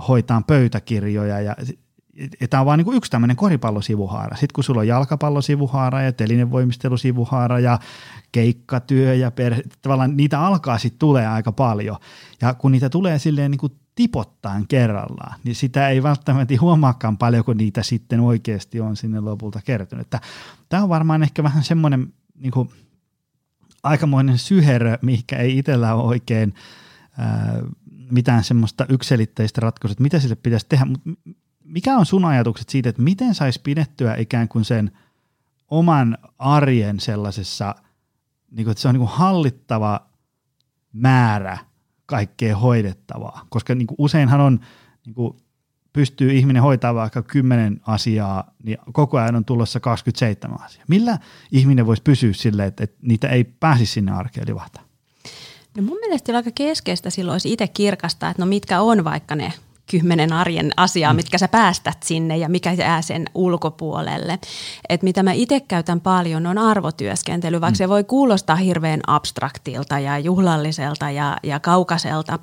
hoitaan pöytäkirjoja ja ja tämä on vain niin yksi tämmöinen koripallosivuhaara. Sitten kun sulla on jalkapallosivuhaara ja telinevoimistelusivuhaara ja keikkatyö ja perhe, tavallaan niitä alkaa sitten tulee aika paljon. Ja kun niitä tulee silleen niin kuin tipottain kerrallaan, niin sitä ei välttämättä huomaakaan paljon, kun niitä sitten oikeasti on sinne lopulta kertynyt. Tämä on varmaan ehkä vähän semmoinen niin aikamoinen syherö, mikä ei itsellä ole oikein ää, mitään semmoista ykselitteistä ratkaisua, että mitä sille pitäisi tehdä. Mikä on sun ajatukset siitä, että miten saisi pidettyä ikään kuin sen oman arjen sellaisessa, niin kuin, että se on niin kuin hallittava määrä – kaikkea hoidettavaa, koska niin kuin useinhan on, niin kuin pystyy ihminen hoitaa vaikka kymmenen asiaa, niin koko ajan on tulossa 27 asiaa. Millä ihminen voisi pysyä silleen, että, että niitä ei pääsisi sinne arkeen livahtaa? No mun mielestä aika keskeistä silloin olisi itse kirkastaa, että no mitkä on vaikka ne kymmenen arjen asiaa, mm. mitkä sä päästät sinne ja mikä jää sen ulkopuolelle. Et mitä mä itse käytän paljon on arvotyöskentely, vaikka mm. se voi kuulostaa hirveän abstraktilta ja juhlalliselta ja, ja kaukaiselta,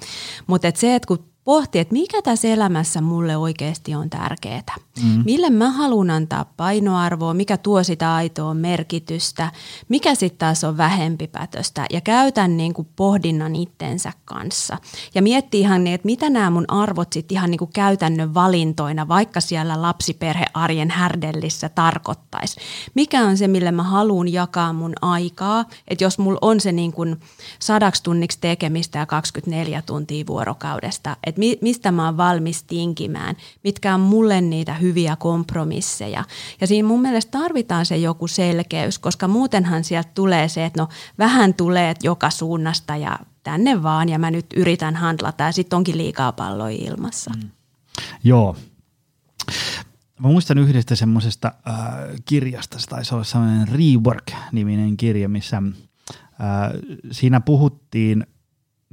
mutta et se, että kun pohti, että mikä tässä elämässä mulle oikeasti on tärkeää. Mm. Mille mä haluan antaa painoarvoa, mikä tuo sitä aitoa merkitystä, mikä sitten taas on vähempipätöstä ja käytän niin kuin pohdinnan itsensä kanssa. Ja miettii ihan niin, että mitä nämä mun arvot sitten ihan niin kuin käytännön valintoina, vaikka siellä lapsiperhearjen härdellissä tarkoittaisi. Mikä on se, mille mä haluan jakaa mun aikaa, että jos mulla on se niin kuin sadaksi tunniksi tekemistä ja 24 tuntia vuorokaudesta, että mi, mistä mä oon valmis tinkimään, mitkä on mulle niitä hyviä kompromisseja. Ja siinä mun mielestä tarvitaan se joku selkeys, koska muutenhan sieltä tulee se, että no vähän tulee joka suunnasta ja tänne vaan ja mä nyt yritän handlata ja sitten onkin liikaa palloja ilmassa. Mm. Joo. Mä muistan yhdestä semmoisesta äh, kirjasta, se taisi olla sellainen Rework-niminen kirja, missä äh, siinä puhuttiin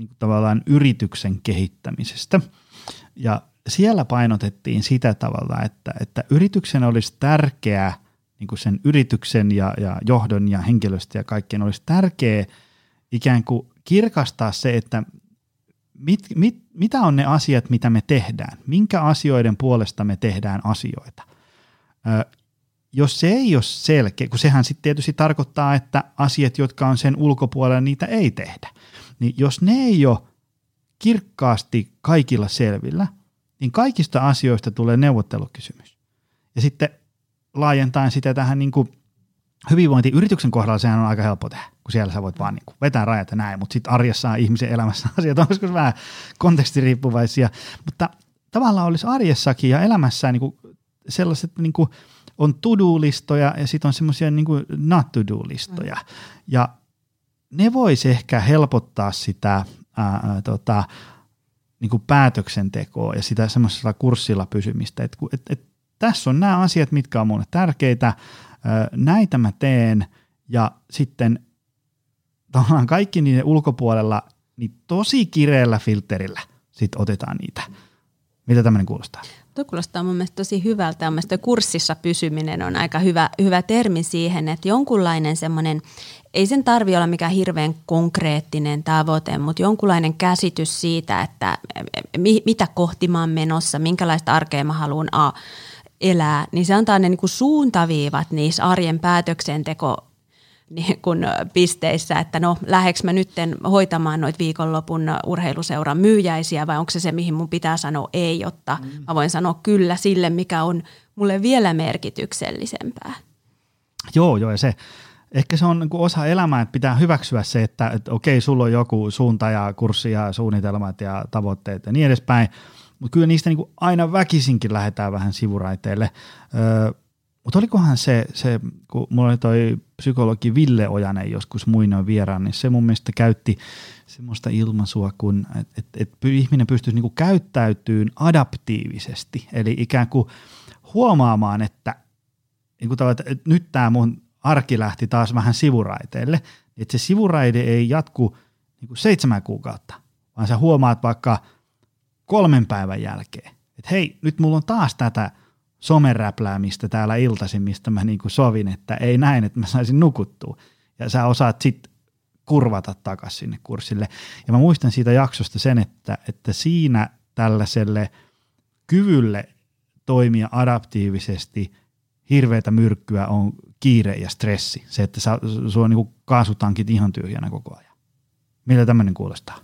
niin kuin tavallaan yrityksen kehittämisestä. Ja siellä painotettiin sitä tavalla, että, että yrityksen olisi tärkeää, niin kuin sen yrityksen ja, ja johdon ja henkilöstö ja kaikkien olisi tärkeää ikään kuin kirkastaa se, että mit, mit, mitä on ne asiat, mitä me tehdään, minkä asioiden puolesta me tehdään asioita. Ö, jos se ei ole selkeä, kun sehän sitten tietysti tarkoittaa, että asiat, jotka on sen ulkopuolella, niitä ei tehdä. Niin jos ne ei ole kirkkaasti kaikilla selvillä, niin kaikista asioista tulee neuvottelukysymys. Ja sitten laajentaen sitä tähän niin kuin hyvinvointiyrityksen kohdalla sehän on aika helppo tehdä, kun siellä sä voit vaan niin kuin vetää rajat ja näin, mutta sitten arjessa ihmisen elämässä asiat on joskus vähän kontekstiriippuvaisia, mutta tavallaan olisi arjessakin ja elämässään niin kuin sellaiset niin kuin on to-do-listoja ja sitten on semmoisia niin not to-do-listoja. Mm. Ja ne vois ehkä helpottaa sitä ää, tota, niin kuin päätöksentekoa ja sitä semmoisella kurssilla pysymistä, että et, et, tässä on nämä asiat, mitkä on mulle tärkeitä, näitä mä teen ja sitten tavallaan kaikki niiden ulkopuolella niin tosi kireellä filterillä sitten otetaan niitä. Mitä tämmöinen kuulostaa? Tuo kuulostaa mun mielestä tosi hyvältä. Mun mielestä kurssissa pysyminen on aika hyvä, hyvä termi siihen, että jonkunlainen semmoinen, ei sen tarvi olla mikään hirveän konkreettinen tavoite, mutta jonkunlainen käsitys siitä, että mi, mitä kohti mä oon menossa, minkälaista arkea mä haluan a, elää, niin se antaa ne niin kuin suuntaviivat niissä arjen päätöksenteko niin kun pisteissä, että no läheks mä nytten hoitamaan noit viikonlopun urheiluseuran myyjäisiä vai onko se se, mihin mun pitää sanoa ei, jotta mm. mä voin sanoa kyllä sille, mikä on mulle vielä merkityksellisempää. Joo, joo ja se, ehkä se on niin osa elämää, että pitää hyväksyä se, että, että okei, sulla on joku suunta ja kurssi ja suunnitelmat ja tavoitteet ja niin edespäin, mutta kyllä niistä niin kuin aina väkisinkin lähdetään vähän sivuraiteille. Öö, mutta olikohan se, se, kun mulla oli toi psykologi Ville Ojanen joskus muinoin vieraan, niin se mun mielestä käytti semmoista ilmaisua, kun että et, et ihminen pystyisi niinku käyttäytyyn adaptiivisesti, eli ikään kuin huomaamaan, että, niin kuin että, nyt tämä mun arki lähti taas vähän sivuraiteelle, että se sivuraide ei jatku niin kuin seitsemän kuukautta, vaan sä huomaat vaikka kolmen päivän jälkeen, että hei, nyt mulla on taas tätä – someräpläämistä täällä iltaisin, mistä mä niin kuin sovin, että ei näin, että mä saisin nukuttua. Ja sä osaat sitten kurvata takaisin sinne kurssille. Ja mä muistan siitä jaksosta sen, että, että siinä tällaiselle kyvylle toimia adaptiivisesti hirveätä myrkkyä on kiire ja stressi. Se, että sä, sua niin kaasutankit ihan tyhjänä koko ajan. Mitä tämmöinen kuulostaa?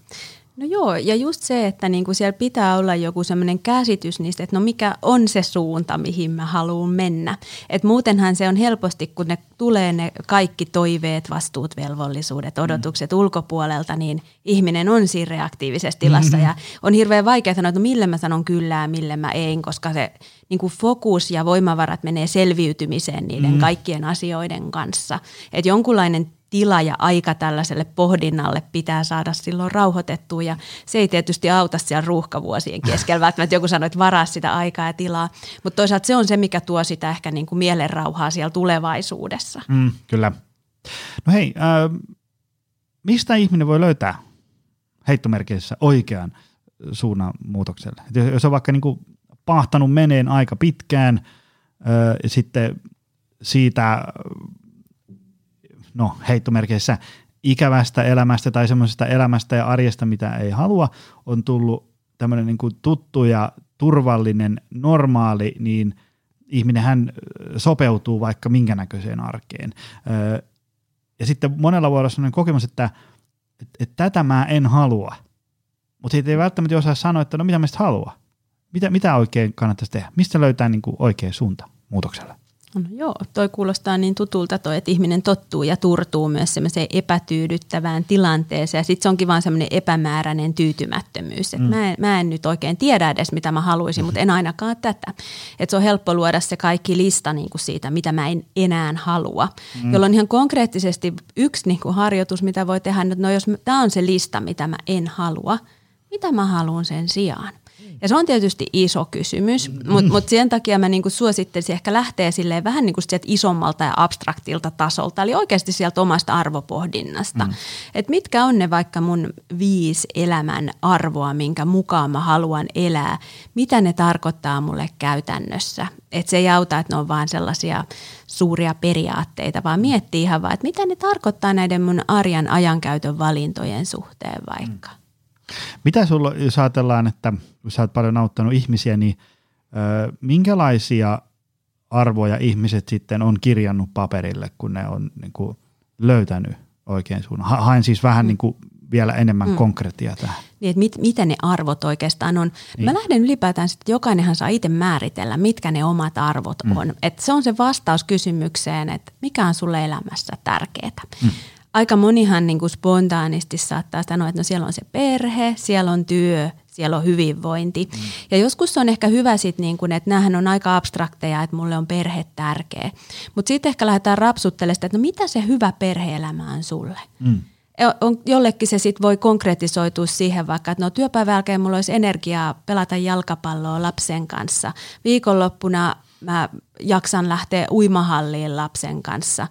No joo, ja just se, että niinku siellä pitää olla joku semmoinen käsitys niistä, että no mikä on se suunta, mihin mä haluan mennä. Et muutenhan se on helposti, kun ne tulee ne kaikki toiveet, vastuut, velvollisuudet, odotukset mm. ulkopuolelta, niin ihminen on siinä reaktiivisessa tilassa. Mm-hmm. Ja on hirveän vaikea sanoa, että no mille mä sanon kyllä ja mille mä ei, koska se niin kuin fokus ja voimavarat menee selviytymiseen niiden mm. kaikkien asioiden kanssa. Että jonkunlainen tila ja aika tällaiselle pohdinnalle pitää saada silloin rauhoitettua ja se ei tietysti auta siellä ruuhkavuosien keskellä. Välttämättä joku sanoi, että varaa sitä aikaa ja tilaa, mutta toisaalta se on se, mikä tuo sitä ehkä niin kuin mielenrauhaa siellä tulevaisuudessa. Mm, kyllä. No hei, äh, mistä ihminen voi löytää heittomerkeissä oikean suunnan muutokselle? Jos on vaikka niin kuin pahtanut meneen aika pitkään äh, ja sitten siitä no heittomerkeissä ikävästä elämästä tai semmoisesta elämästä ja arjesta, mitä ei halua, on tullut tämmöinen niin kuin tuttu ja turvallinen, normaali, niin ihminen hän sopeutuu vaikka minkä näköiseen arkeen. Ja sitten monella voi olla sellainen kokemus, että, että, että tätä mä en halua, mutta siitä ei välttämättä osaa sanoa, että no mitä mä haluaa. Mitä, mitä oikein kannattaisi tehdä? Mistä löytää niin kuin oikea suunta muutokselle? No joo, toi kuulostaa niin tutulta toi, että ihminen tottuu ja turtuu myös semmoiseen epätyydyttävään tilanteeseen. Ja sitten se onkin vaan semmoinen epämääräinen tyytymättömyys. Että mm. mä, en, mä en nyt oikein tiedä edes, mitä mä haluaisin, mutta en ainakaan tätä. Että se on helppo luoda se kaikki lista niin kuin siitä, mitä mä en enää halua. Mm. Jolloin ihan konkreettisesti yksi niin kuin harjoitus, mitä voi tehdä, että no jos tämä on se lista, mitä mä en halua, mitä mä haluan sen sijaan? Ja se on tietysti iso kysymys, mutta mut sen takia mä niinku suosittelisin ehkä lähteä silleen vähän niinku sieltä isommalta ja abstraktilta tasolta, eli oikeasti sieltä omasta arvopohdinnasta. Mm. Että mitkä on ne vaikka mun viisi elämän arvoa, minkä mukaan mä haluan elää, mitä ne tarkoittaa mulle käytännössä. Että se ei auta, että ne on vaan sellaisia suuria periaatteita, vaan miettii ihan vaan, että mitä ne tarkoittaa näiden mun arjan ajankäytön valintojen suhteen vaikka. Mm. Mitä sulla, jos ajatellaan, että sä oot paljon auttanut ihmisiä, niin ö, minkälaisia arvoja ihmiset sitten on kirjannut paperille, kun ne on niin kuin, löytänyt oikein suunnan? Ha, haen siis vähän mm. niin kuin, vielä enemmän mm. konkreettia tähän. Niin, että mit, mitä ne arvot oikeastaan on. Niin. Mä lähden ylipäätään, että jokainenhan saa itse määritellä, mitkä ne omat arvot mm. on. Et se on se vastaus kysymykseen, että mikä on sulle elämässä tärkeää. Mm aika monihan niin kuin spontaanisti saattaa sanoa, että no siellä on se perhe, siellä on työ, siellä on hyvinvointi. Mm. Ja joskus on ehkä hyvä sitten, niin kuin, että näähän on aika abstrakteja, että mulle on perhe tärkeä. Mutta sitten ehkä lähdetään rapsuttelemaan että no mitä se hyvä perheelämä on sulle? Mm. On, jollekin se sitten voi konkretisoitua siihen vaikka, että no työpäivän jälkeen mulla olisi energiaa pelata jalkapalloa lapsen kanssa. Viikonloppuna mä jaksan lähteä uimahalliin lapsen kanssa.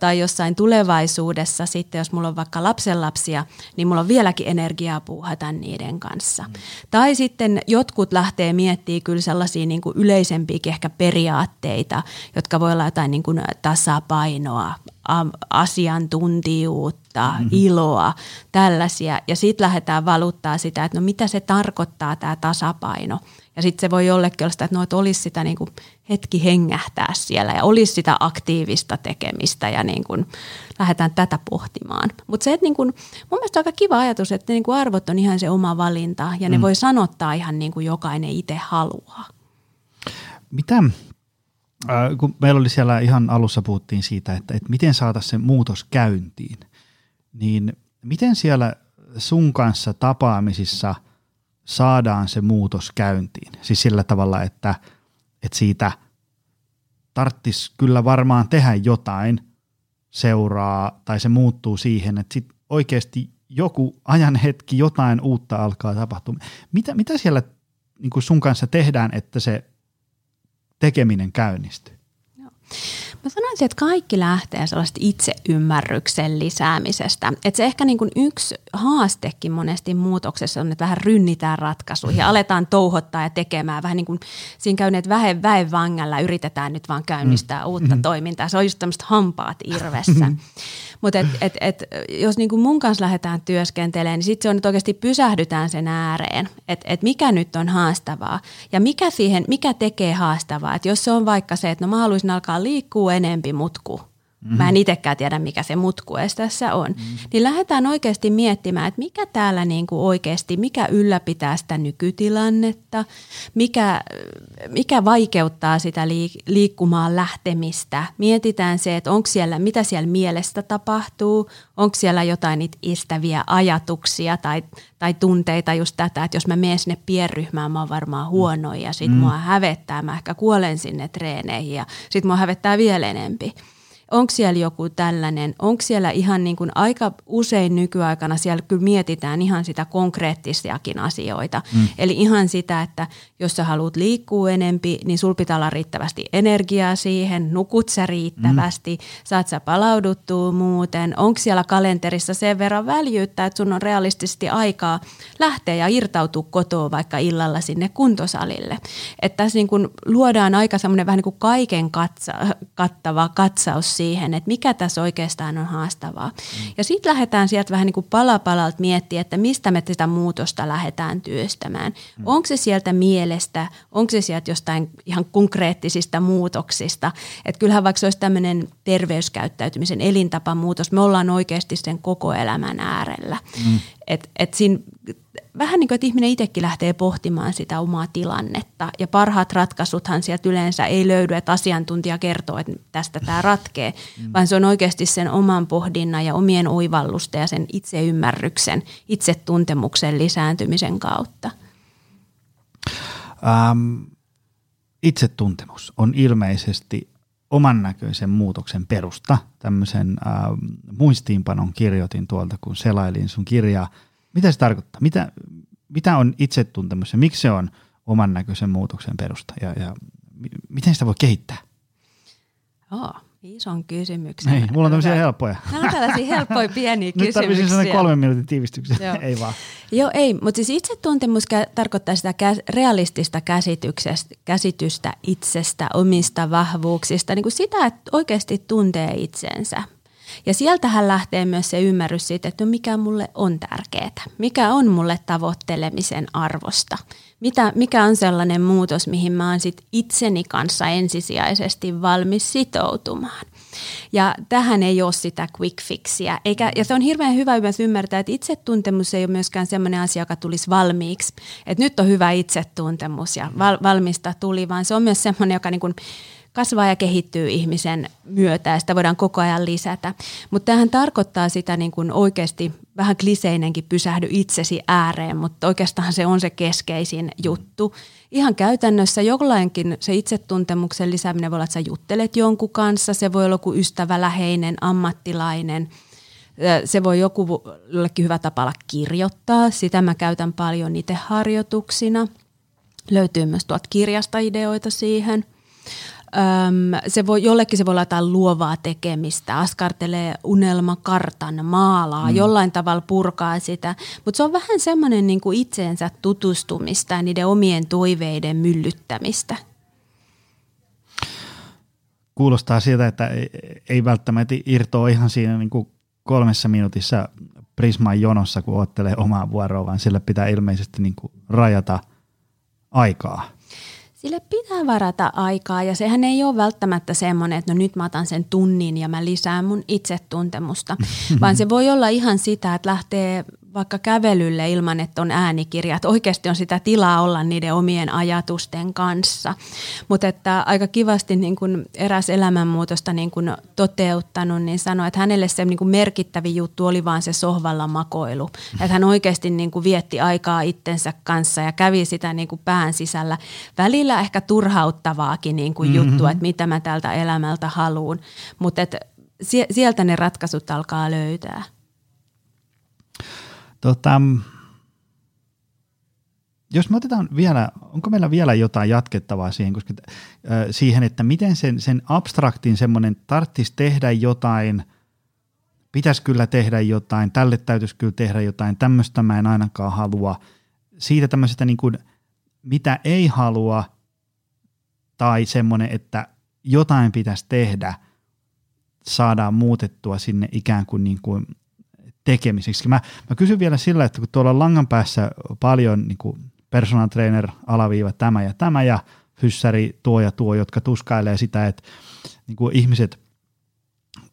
Tai jossain tulevaisuudessa sitten, jos mulla on vaikka lapsenlapsia, niin mulla on vieläkin energiaa puuhata niiden kanssa. Mm. Tai sitten jotkut lähtee miettimään kyllä sellaisia niin kuin yleisempiä ehkä periaatteita, jotka voi olla jotain niin kuin tasapainoa, asiantuntijuutta, mm-hmm. iloa, tällaisia. Ja sitten lähdetään valuttaa sitä, että no mitä se tarkoittaa tämä tasapaino. Ja sitten se voi jollekin olla sitä, että, no, että olisi sitä niin kuin hetki hengähtää siellä ja olisi sitä aktiivista tekemistä ja niin kuin lähdetään tätä pohtimaan. Mutta se, että niin kuin, mun mielestä on aika kiva ajatus, että niin kuin arvot on ihan se oma valinta ja ne mm. voi sanottaa ihan niin kuin jokainen itse haluaa. Mitä, äh, kun meillä oli siellä ihan alussa puhuttiin siitä, että, että miten saataisiin se muutos käyntiin, niin miten siellä sun kanssa tapaamisissa – saadaan se muutos käyntiin. Siis sillä tavalla, että, että siitä tarttis kyllä varmaan tehdä jotain seuraa tai se muuttuu siihen, että sit oikeasti joku ajan hetki jotain uutta alkaa tapahtua. Mitä, mitä siellä niin sun kanssa tehdään, että se tekeminen käynnistyy? Mä sanoisin, että kaikki lähtee sellaista itseymmärryksen lisäämisestä. Että se ehkä niin kuin yksi haastekin monesti muutoksessa on, että vähän rynnitään ratkaisuihin ja aletaan touhottaa ja tekemään. Vähän niin kuin siinä käyneet vähen väen vangalla yritetään nyt vaan käynnistää mm. uutta mm-hmm. toimintaa. Se on just tämmöistä hampaat irvessä. Mutta et, et, et, jos niin kuin mun kanssa lähdetään työskentelemään, niin sitten se on, että oikeasti pysähdytään sen ääreen, että et mikä nyt on haastavaa ja mikä, siihen, mikä tekee haastavaa. Että jos se on vaikka se, että no mä haluaisin alkaa liikkua enempi mutku, Mm-hmm. Mä en itsekään tiedä, mikä se mutku tässä on. Mm-hmm. Niin lähdetään oikeasti miettimään, että mikä täällä niin kuin oikeasti, mikä ylläpitää sitä nykytilannetta, mikä, mikä vaikeuttaa sitä liikkumaan lähtemistä. Mietitään se, että onko siellä, mitä siellä mielestä tapahtuu, onko siellä jotain niitä estäviä ajatuksia tai, tai tunteita just tätä, että jos mä menen sinne pienryhmään, mä oon varmaan huono ja sit mm. mua hävettää, mä ehkä kuolen sinne treeneihin ja sit mua hävettää vielä enempi onko siellä joku tällainen, onko siellä ihan niin kuin aika usein nykyaikana siellä kyllä mietitään ihan sitä konkreettisiakin asioita. Mm. Eli ihan sitä, että jos sä haluat liikkua enempi, niin sul pitää olla riittävästi energiaa siihen, nukut sä riittävästi, mm. saat sä palauduttua muuten, onko siellä kalenterissa sen verran väljyyttä, että sun on realistisesti aikaa lähteä ja irtautua kotoa vaikka illalla sinne kuntosalille. Että tässä niin kuin luodaan aika semmoinen vähän niin kuin kaiken katsa, kattava katsaus siihen, että mikä tässä oikeastaan on haastavaa. Mm. Ja sitten lähdetään sieltä vähän niin kuin pala palalta miettiä, että mistä me tätä muutosta lähdetään työstämään. Mm. Onko se sieltä mielestä, onko se sieltä jostain ihan konkreettisista muutoksista. Että kyllähän vaikka se olisi tämmöinen terveyskäyttäytymisen elintapamuutos, me ollaan oikeasti sen koko elämän äärellä. Mm. Et, et siinä vähän niin kuin, että ihminen itsekin lähtee pohtimaan sitä omaa tilannetta. Ja parhaat ratkaisuthan sieltä yleensä ei löydy, että asiantuntija kertoo, että tästä tämä ratkee, mm. vaan se on oikeasti sen oman pohdinnan ja omien oivallusten ja sen itseymmärryksen, itsetuntemuksen lisääntymisen kautta. Ähm, itsetuntemus on ilmeisesti oman näköisen muutoksen perusta. Tämmöisen ähm, muistiinpanon kirjoitin tuolta, kun selailin sun kirjaa – mitä se tarkoittaa? Mitä, mitä on itsetuntemus ja miksi se on oman näköisen muutoksen perusta ja, ja miten sitä voi kehittää? Oh, ison kysymyksen. Ei, mulla on tämmöisiä helppoja. Nämä on tällaisia helppoja pieniä Nyt kysymyksiä. Nyt tarvitsin kolmen minuutin tiivistyksen, ei vaan. Joo, ei, mutta siis itsetuntemus tarkoittaa sitä realistista käsitystä itsestä, omista vahvuuksista, niin kuin sitä, että oikeasti tuntee itsensä. Ja sieltähän lähtee myös se ymmärrys siitä, että no mikä mulle on tärkeää, mikä on mulle tavoittelemisen arvosta, mitä, mikä on sellainen muutos, mihin mä oon sit itseni kanssa ensisijaisesti valmis sitoutumaan. Ja tähän ei ole sitä quick fixia. Eikä, ja se on hirveän hyvä myös ymmärtää, että itsetuntemus ei ole myöskään sellainen asia, joka tulisi valmiiksi. Että nyt on hyvä itsetuntemus ja val, valmista tuli, vaan se on myös sellainen, joka niin kuin kasvaa ja kehittyy ihmisen myötä ja sitä voidaan koko ajan lisätä. Mutta tämähän tarkoittaa sitä niin kuin oikeasti vähän kliseinenkin pysähdy itsesi ääreen, mutta oikeastaan se on se keskeisin juttu. Ihan käytännössä jollainkin se itsetuntemuksen lisääminen voi olla, että sä juttelet jonkun kanssa, se voi olla joku ystävä, läheinen, ammattilainen – se voi joku jollekin hyvä tapa olla kirjoittaa. Sitä mä käytän paljon itse harjoituksina. Löytyy myös tuolta kirjasta ideoita siihen – Öm, se voi, jollekin se voi olla jotain luovaa tekemistä, askartelee unelmakartan, maalaa, mm. jollain tavalla purkaa sitä. Mutta se on vähän semmoinen niin kuin itseensä tutustumista ja niiden omien toiveiden myllyttämistä. Kuulostaa siltä, että ei, välttämättä irtoa ihan siinä niin kuin kolmessa minuutissa Prisman jonossa, kun ottelee omaa vuoroa, vaan sille pitää ilmeisesti niin kuin rajata aikaa. Sille pitää varata aikaa ja sehän ei ole välttämättä semmoinen, että no nyt mä otan sen tunnin ja mä lisään mun itsetuntemusta, vaan se voi olla ihan sitä, että lähtee vaikka kävelylle ilman, että on äänikirja, että oikeasti on sitä tilaa olla niiden omien ajatusten kanssa. Mutta että aika kivasti niin kun eräs elämänmuutosta niin kun toteuttanut, niin sanoi, että hänelle se niin kun merkittävi juttu oli vaan se sohvalla makoilu. Että hän oikeasti niin kun vietti aikaa itsensä kanssa ja kävi sitä niin kun pään sisällä. Välillä ehkä turhauttavaakin niin kun mm-hmm. juttua, että mitä mä tältä elämältä haluan. Mutta sieltä ne ratkaisut alkaa löytää. Tota, jos me otetaan vielä, onko meillä vielä jotain jatkettavaa siihen, koska, äh, siihen että miten sen, sen abstraktin semmoinen tarttisi tehdä jotain, pitäisi kyllä tehdä jotain, tälle täytyisi kyllä tehdä jotain, tämmöistä mä en ainakaan halua. Siitä tämmöisestä niin kuin, mitä ei halua, tai semmoinen, että jotain pitäisi tehdä, saadaan muutettua sinne ikään kuin, niin kuin tekemiseksi. Mä, mä kysyn vielä sillä, että kun tuolla langan päässä paljon niin kuin personal trainer alaviiva tämä ja tämä ja fyssäri tuo ja tuo, jotka tuskailee sitä, että niin kuin ihmiset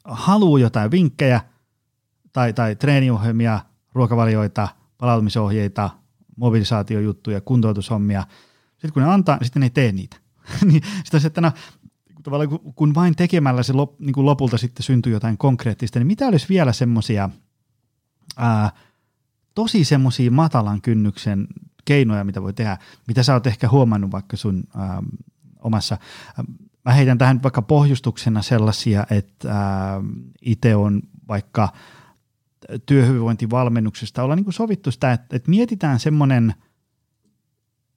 haluaa jotain vinkkejä tai, tai treeniohjelmia, ruokavalioita, palautumisohjeita, mobilisaatiojuttuja, kuntoutushommia. Sitten kun ne antaa, sitten ne ei tee niitä. niin sitten se, että no, kun vain tekemällä se lop, niin kuin lopulta sitten syntyy jotain konkreettista, niin mitä olisi vielä semmoisia – ää, tosi semmoisia matalan kynnyksen keinoja, mitä voi tehdä, mitä sä oot ehkä huomannut vaikka sun ää, omassa, mä heitän tähän vaikka pohjustuksena sellaisia, että itse on vaikka työhyvinvointivalmennuksesta olla niin kuin sovittu sitä, että, että mietitään semmoinen,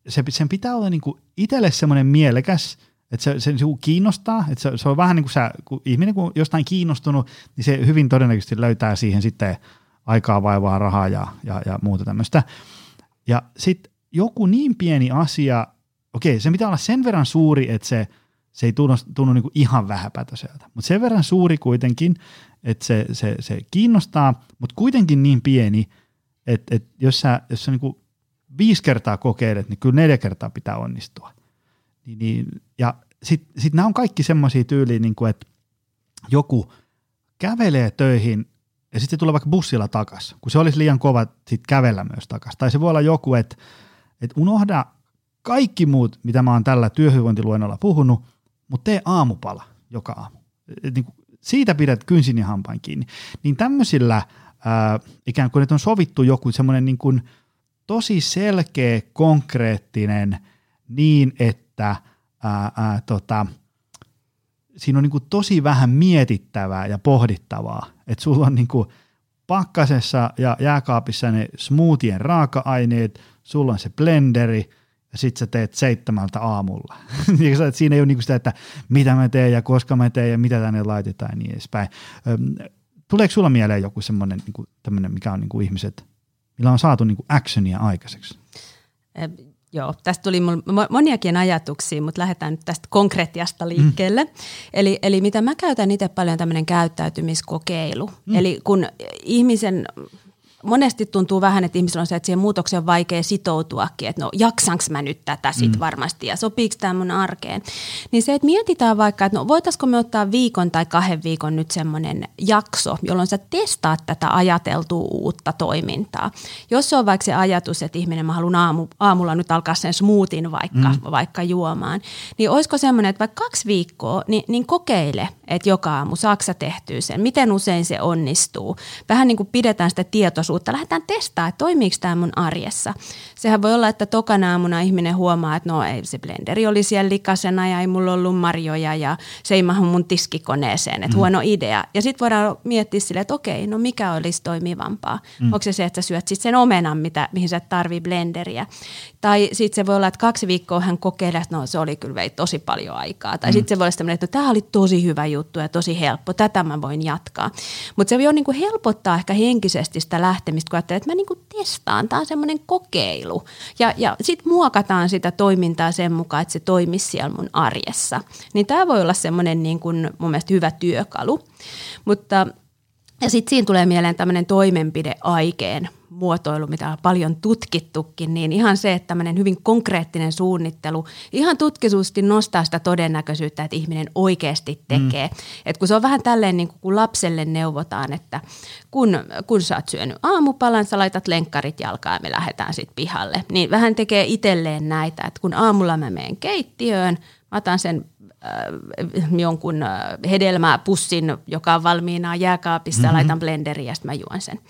se, sen pitää olla niin kuin itselle semmoinen mielekäs, että se, se, se kiinnostaa, että se, se on vähän niin kuin sä, kun ihminen kun jostain kiinnostunut, niin se hyvin todennäköisesti löytää siihen sitten aikaa, vaivaa, rahaa ja, ja, ja muuta tämmöistä. Ja sitten joku niin pieni asia, okei, se pitää olla sen verran suuri, että se, se ei tunnu, tunnu niin ihan vähäpätöiseltä, mutta sen verran suuri kuitenkin, että se, se, se kiinnostaa, mutta kuitenkin niin pieni, että, että jos sä, jos sä niin viisi kertaa kokeilet, niin kyllä neljä kertaa pitää onnistua. Niin, ja sitten sit nämä on kaikki semmoisia tyyliä, niin kuin, että joku kävelee töihin ja sitten se tulee vaikka bussilla takas, kun se olisi liian kova sit kävellä myös takas. Tai se voi olla joku, että et unohda kaikki muut, mitä mä oon tällä työhyvinvointiluennolla puhunut, mutta tee aamupala joka aamu. Et niin siitä pidät kynsin ja hampain kiinni. Niin tämmöisillä ää, ikään kuin, että on sovittu joku semmoinen niin tosi selkeä, konkreettinen niin, että ää, ää, tota, siinä on niin kuin tosi vähän mietittävää ja pohdittavaa. Että sulla on niin kuin pakkasessa ja jääkaapissa ne smoothien raaka-aineet, sulla on se blenderi ja sit sä teet seitsemältä aamulla. Siinä ei ole niinku sitä, että mitä mä teen ja koska mä teen ja mitä tänne laitetaan ja niin edespäin. Tuleeko sulla mieleen joku semmoinen, niinku, mikä on niinku ihmiset, millä on saatu niinku actionia aikaiseksi? Joo, tästä tuli moniakin ajatuksia, mutta lähdetään nyt tästä konkretiasta liikkeelle. Mm. Eli, eli mitä mä käytän itse paljon tämmöinen käyttäytymiskokeilu. Mm. Eli kun ihmisen monesti tuntuu vähän, että ihmisillä on se, että siihen muutokseen on vaikea sitoutuakin, että no jaksanko mä nyt tätä sit mm. varmasti ja sopiiko tämä mun arkeen. Niin se, että mietitään vaikka, että no voitaisiko me ottaa viikon tai kahden viikon nyt semmoinen jakso, jolloin sä testaat tätä ajateltua uutta toimintaa. Jos se on vaikka se ajatus, että ihminen mä haluan aamu, aamulla nyt alkaa sen smoothien vaikka, mm. vaikka juomaan, niin olisiko semmoinen, että vaikka kaksi viikkoa, niin, niin kokeile, että joka aamu saaksa tehtyä sen, miten usein se onnistuu. Vähän niin kuin pidetään sitä tietoisuutta tietoisuutta. Lähdetään testaamaan, että toimiiko tämä mun arjessa. Sehän voi olla, että tokana aamuna ihminen huomaa, että no ei se blenderi oli siellä likasena ja ei mulla ollut marjoja ja se ei mahu mun tiskikoneeseen, että mm. huono idea. Ja sitten voidaan miettiä sille, että okei, no mikä olisi toimivampaa. Mm. Onko se se, että sä syöt sitten sen omenan, mitä, mihin sä tarvii blenderiä. Tai sitten se voi olla, että kaksi viikkoa hän kokeilee, että no se oli kyllä vei tosi paljon aikaa. Tai mm. sitten se voi olla sellainen, että tämä oli tosi hyvä juttu ja tosi helppo, tätä mä voin jatkaa. Mutta se voi niin kuin helpottaa ehkä henkisesti sitä lähtemistä, kun ajattelee, että mä niin kuin testaan, tämä on semmoinen kokeilu. Ja, ja sitten muokataan sitä toimintaa sen mukaan, että se toimisi siellä mun arjessa. Niin tämä voi olla semmoinen niin kuin mun mielestä hyvä työkalu. Mutta ja sitten siinä tulee mieleen tämmöinen toimenpideaikeen muotoilu, mitä on paljon tutkittukin, niin ihan se, että tämmöinen hyvin konkreettinen suunnittelu ihan tutkisuusti nostaa sitä todennäköisyyttä, että ihminen oikeasti tekee. Mm. Et kun se on vähän tälleen niin kuin kun lapselle neuvotaan, että kun, kun sä oot syönyt aamupalan, sä laitat lenkkarit jalkaan ja me lähdetään sitten pihalle. Niin vähän tekee itselleen näitä, että kun aamulla mä menen keittiöön, mä otan sen jonkun äh, hedelmäpussin, joka on valmiina jääkaapissa mm-hmm. laitan blenderiin ja sitten mä juon sen.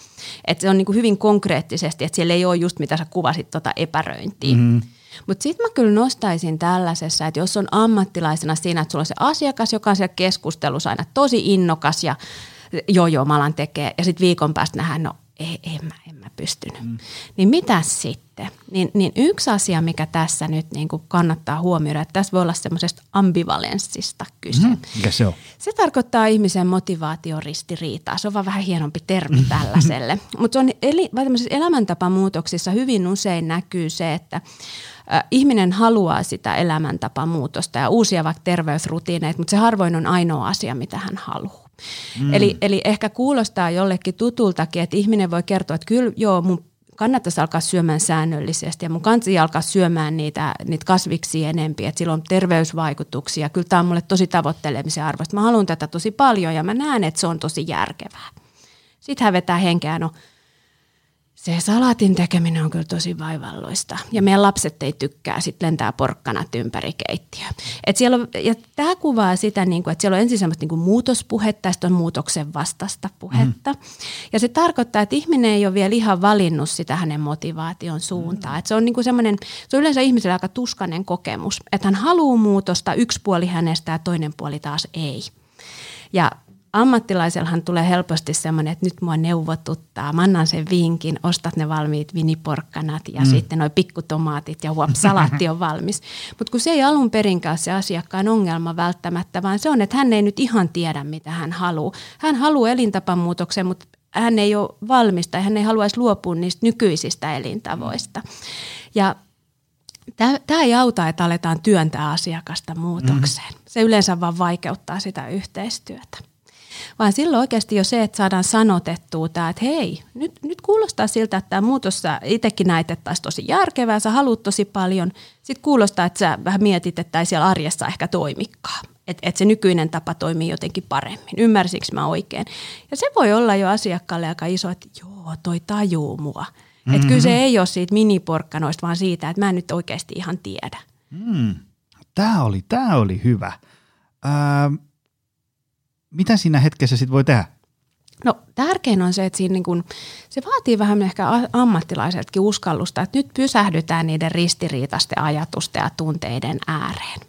Et se on niinku hyvin konkreettisesti, että siellä ei ole just mitä sä kuvasit tota epäröintiä. Mm-hmm. Mutta sitten mä kyllä nostaisin tällaisessa, että jos on ammattilaisena siinä, että sulla on se asiakas, joka on siellä keskustelussa aina tosi innokas ja joo joo, mä alan tekee ja sitten viikon päästä nähdään, no ei, en mä, en mä pystynyt. Mm. Niin mitä sitten? Niin, niin yksi asia, mikä tässä nyt niin kuin kannattaa huomioida, että tässä voi olla semmoisesta ambivalenssista kyse. Mm. Mikä se on? Se tarkoittaa ihmisen motivaatioristiriitaa. Se on vaan vähän hienompi termi tällaiselle. Mutta se on eli, elämäntapamuutoksissa hyvin usein näkyy se, että ihminen haluaa sitä elämäntapamuutosta ja uusia vaikka terveysrutiineita, mutta se harvoin on ainoa asia, mitä hän haluaa. Mm. Eli, eli ehkä kuulostaa jollekin tutultakin, että ihminen voi kertoa, että kyllä joo, mun kannattaisi alkaa syömään säännöllisesti ja mun kansi alkaa syömään niitä, niitä kasviksia enempi, että sillä on terveysvaikutuksia. Kyllä tämä on mulle tosi tavoittelemisen arvoista. Mä haluan tätä tosi paljon ja mä näen, että se on tosi järkevää. Sitten hän vetää henkeä, no se salaatin tekeminen on kyllä tosi vaivalloista. Ja meidän lapset ei tykkää, sitten lentää porkkanat ympäri keittiö. Et siellä on, ja tämä kuvaa sitä, niin kuin, että siellä on ensin semmoista niin kuin muutospuhetta, ja on muutoksen vastasta puhetta. Mm. Ja se tarkoittaa, että ihminen ei ole vielä ihan valinnut sitä hänen motivaation suuntaan. Mm. Et se on niin kuin semmoinen, se on yleensä ihmisellä aika tuskainen kokemus, että hän haluaa muutosta, yksi puoli hänestä ja toinen puoli taas ei. Ja ammattilaisellahan tulee helposti semmoinen, että nyt mua neuvotuttaa. Mä annan sen vinkin, ostat ne valmiit viniporkkanat ja mm. sitten noin pikkutomaatit ja huop, salaatti on valmis. Mutta kun se ei alun perinkään se asiakkaan ongelma välttämättä, vaan se on, että hän ei nyt ihan tiedä, mitä hän haluaa. Hän haluaa elintapamuutoksen, mutta hän ei ole valmis tai hän ei haluaisi luopua niistä nykyisistä elintavoista. Ja Tämä ei auta, että aletaan työntää asiakasta muutokseen. Mm. Se yleensä vaan vaikeuttaa sitä yhteistyötä vaan silloin oikeasti jo se, että saadaan sanotettua tämä, että hei, nyt, nyt kuulostaa siltä, että tämä muutos sä itsekin näet, että olisi tosi järkevää, sä haluat tosi paljon. Sitten kuulostaa, että sä vähän mietit, että ei siellä arjessa ehkä toimikaan. Että et se nykyinen tapa toimii jotenkin paremmin. Ymmärsikö mä oikein? Ja se voi olla jo asiakkaalle aika iso, että joo, toi tajuu mua. Mm-hmm. Että kyllä se ei ole siitä miniporkkanoista, vaan siitä, että mä en nyt oikeasti ihan tiedä. Mm. Tämä oli, tämä oli hyvä. Öö, mitä siinä hetkessä sitten voi tehdä? No tärkein on se, että siinä niin kun, se vaatii vähän ehkä ammattilaiseltakin uskallusta, että nyt pysähdytään niiden ristiriitaisten ajatusten ja tunteiden ääreen.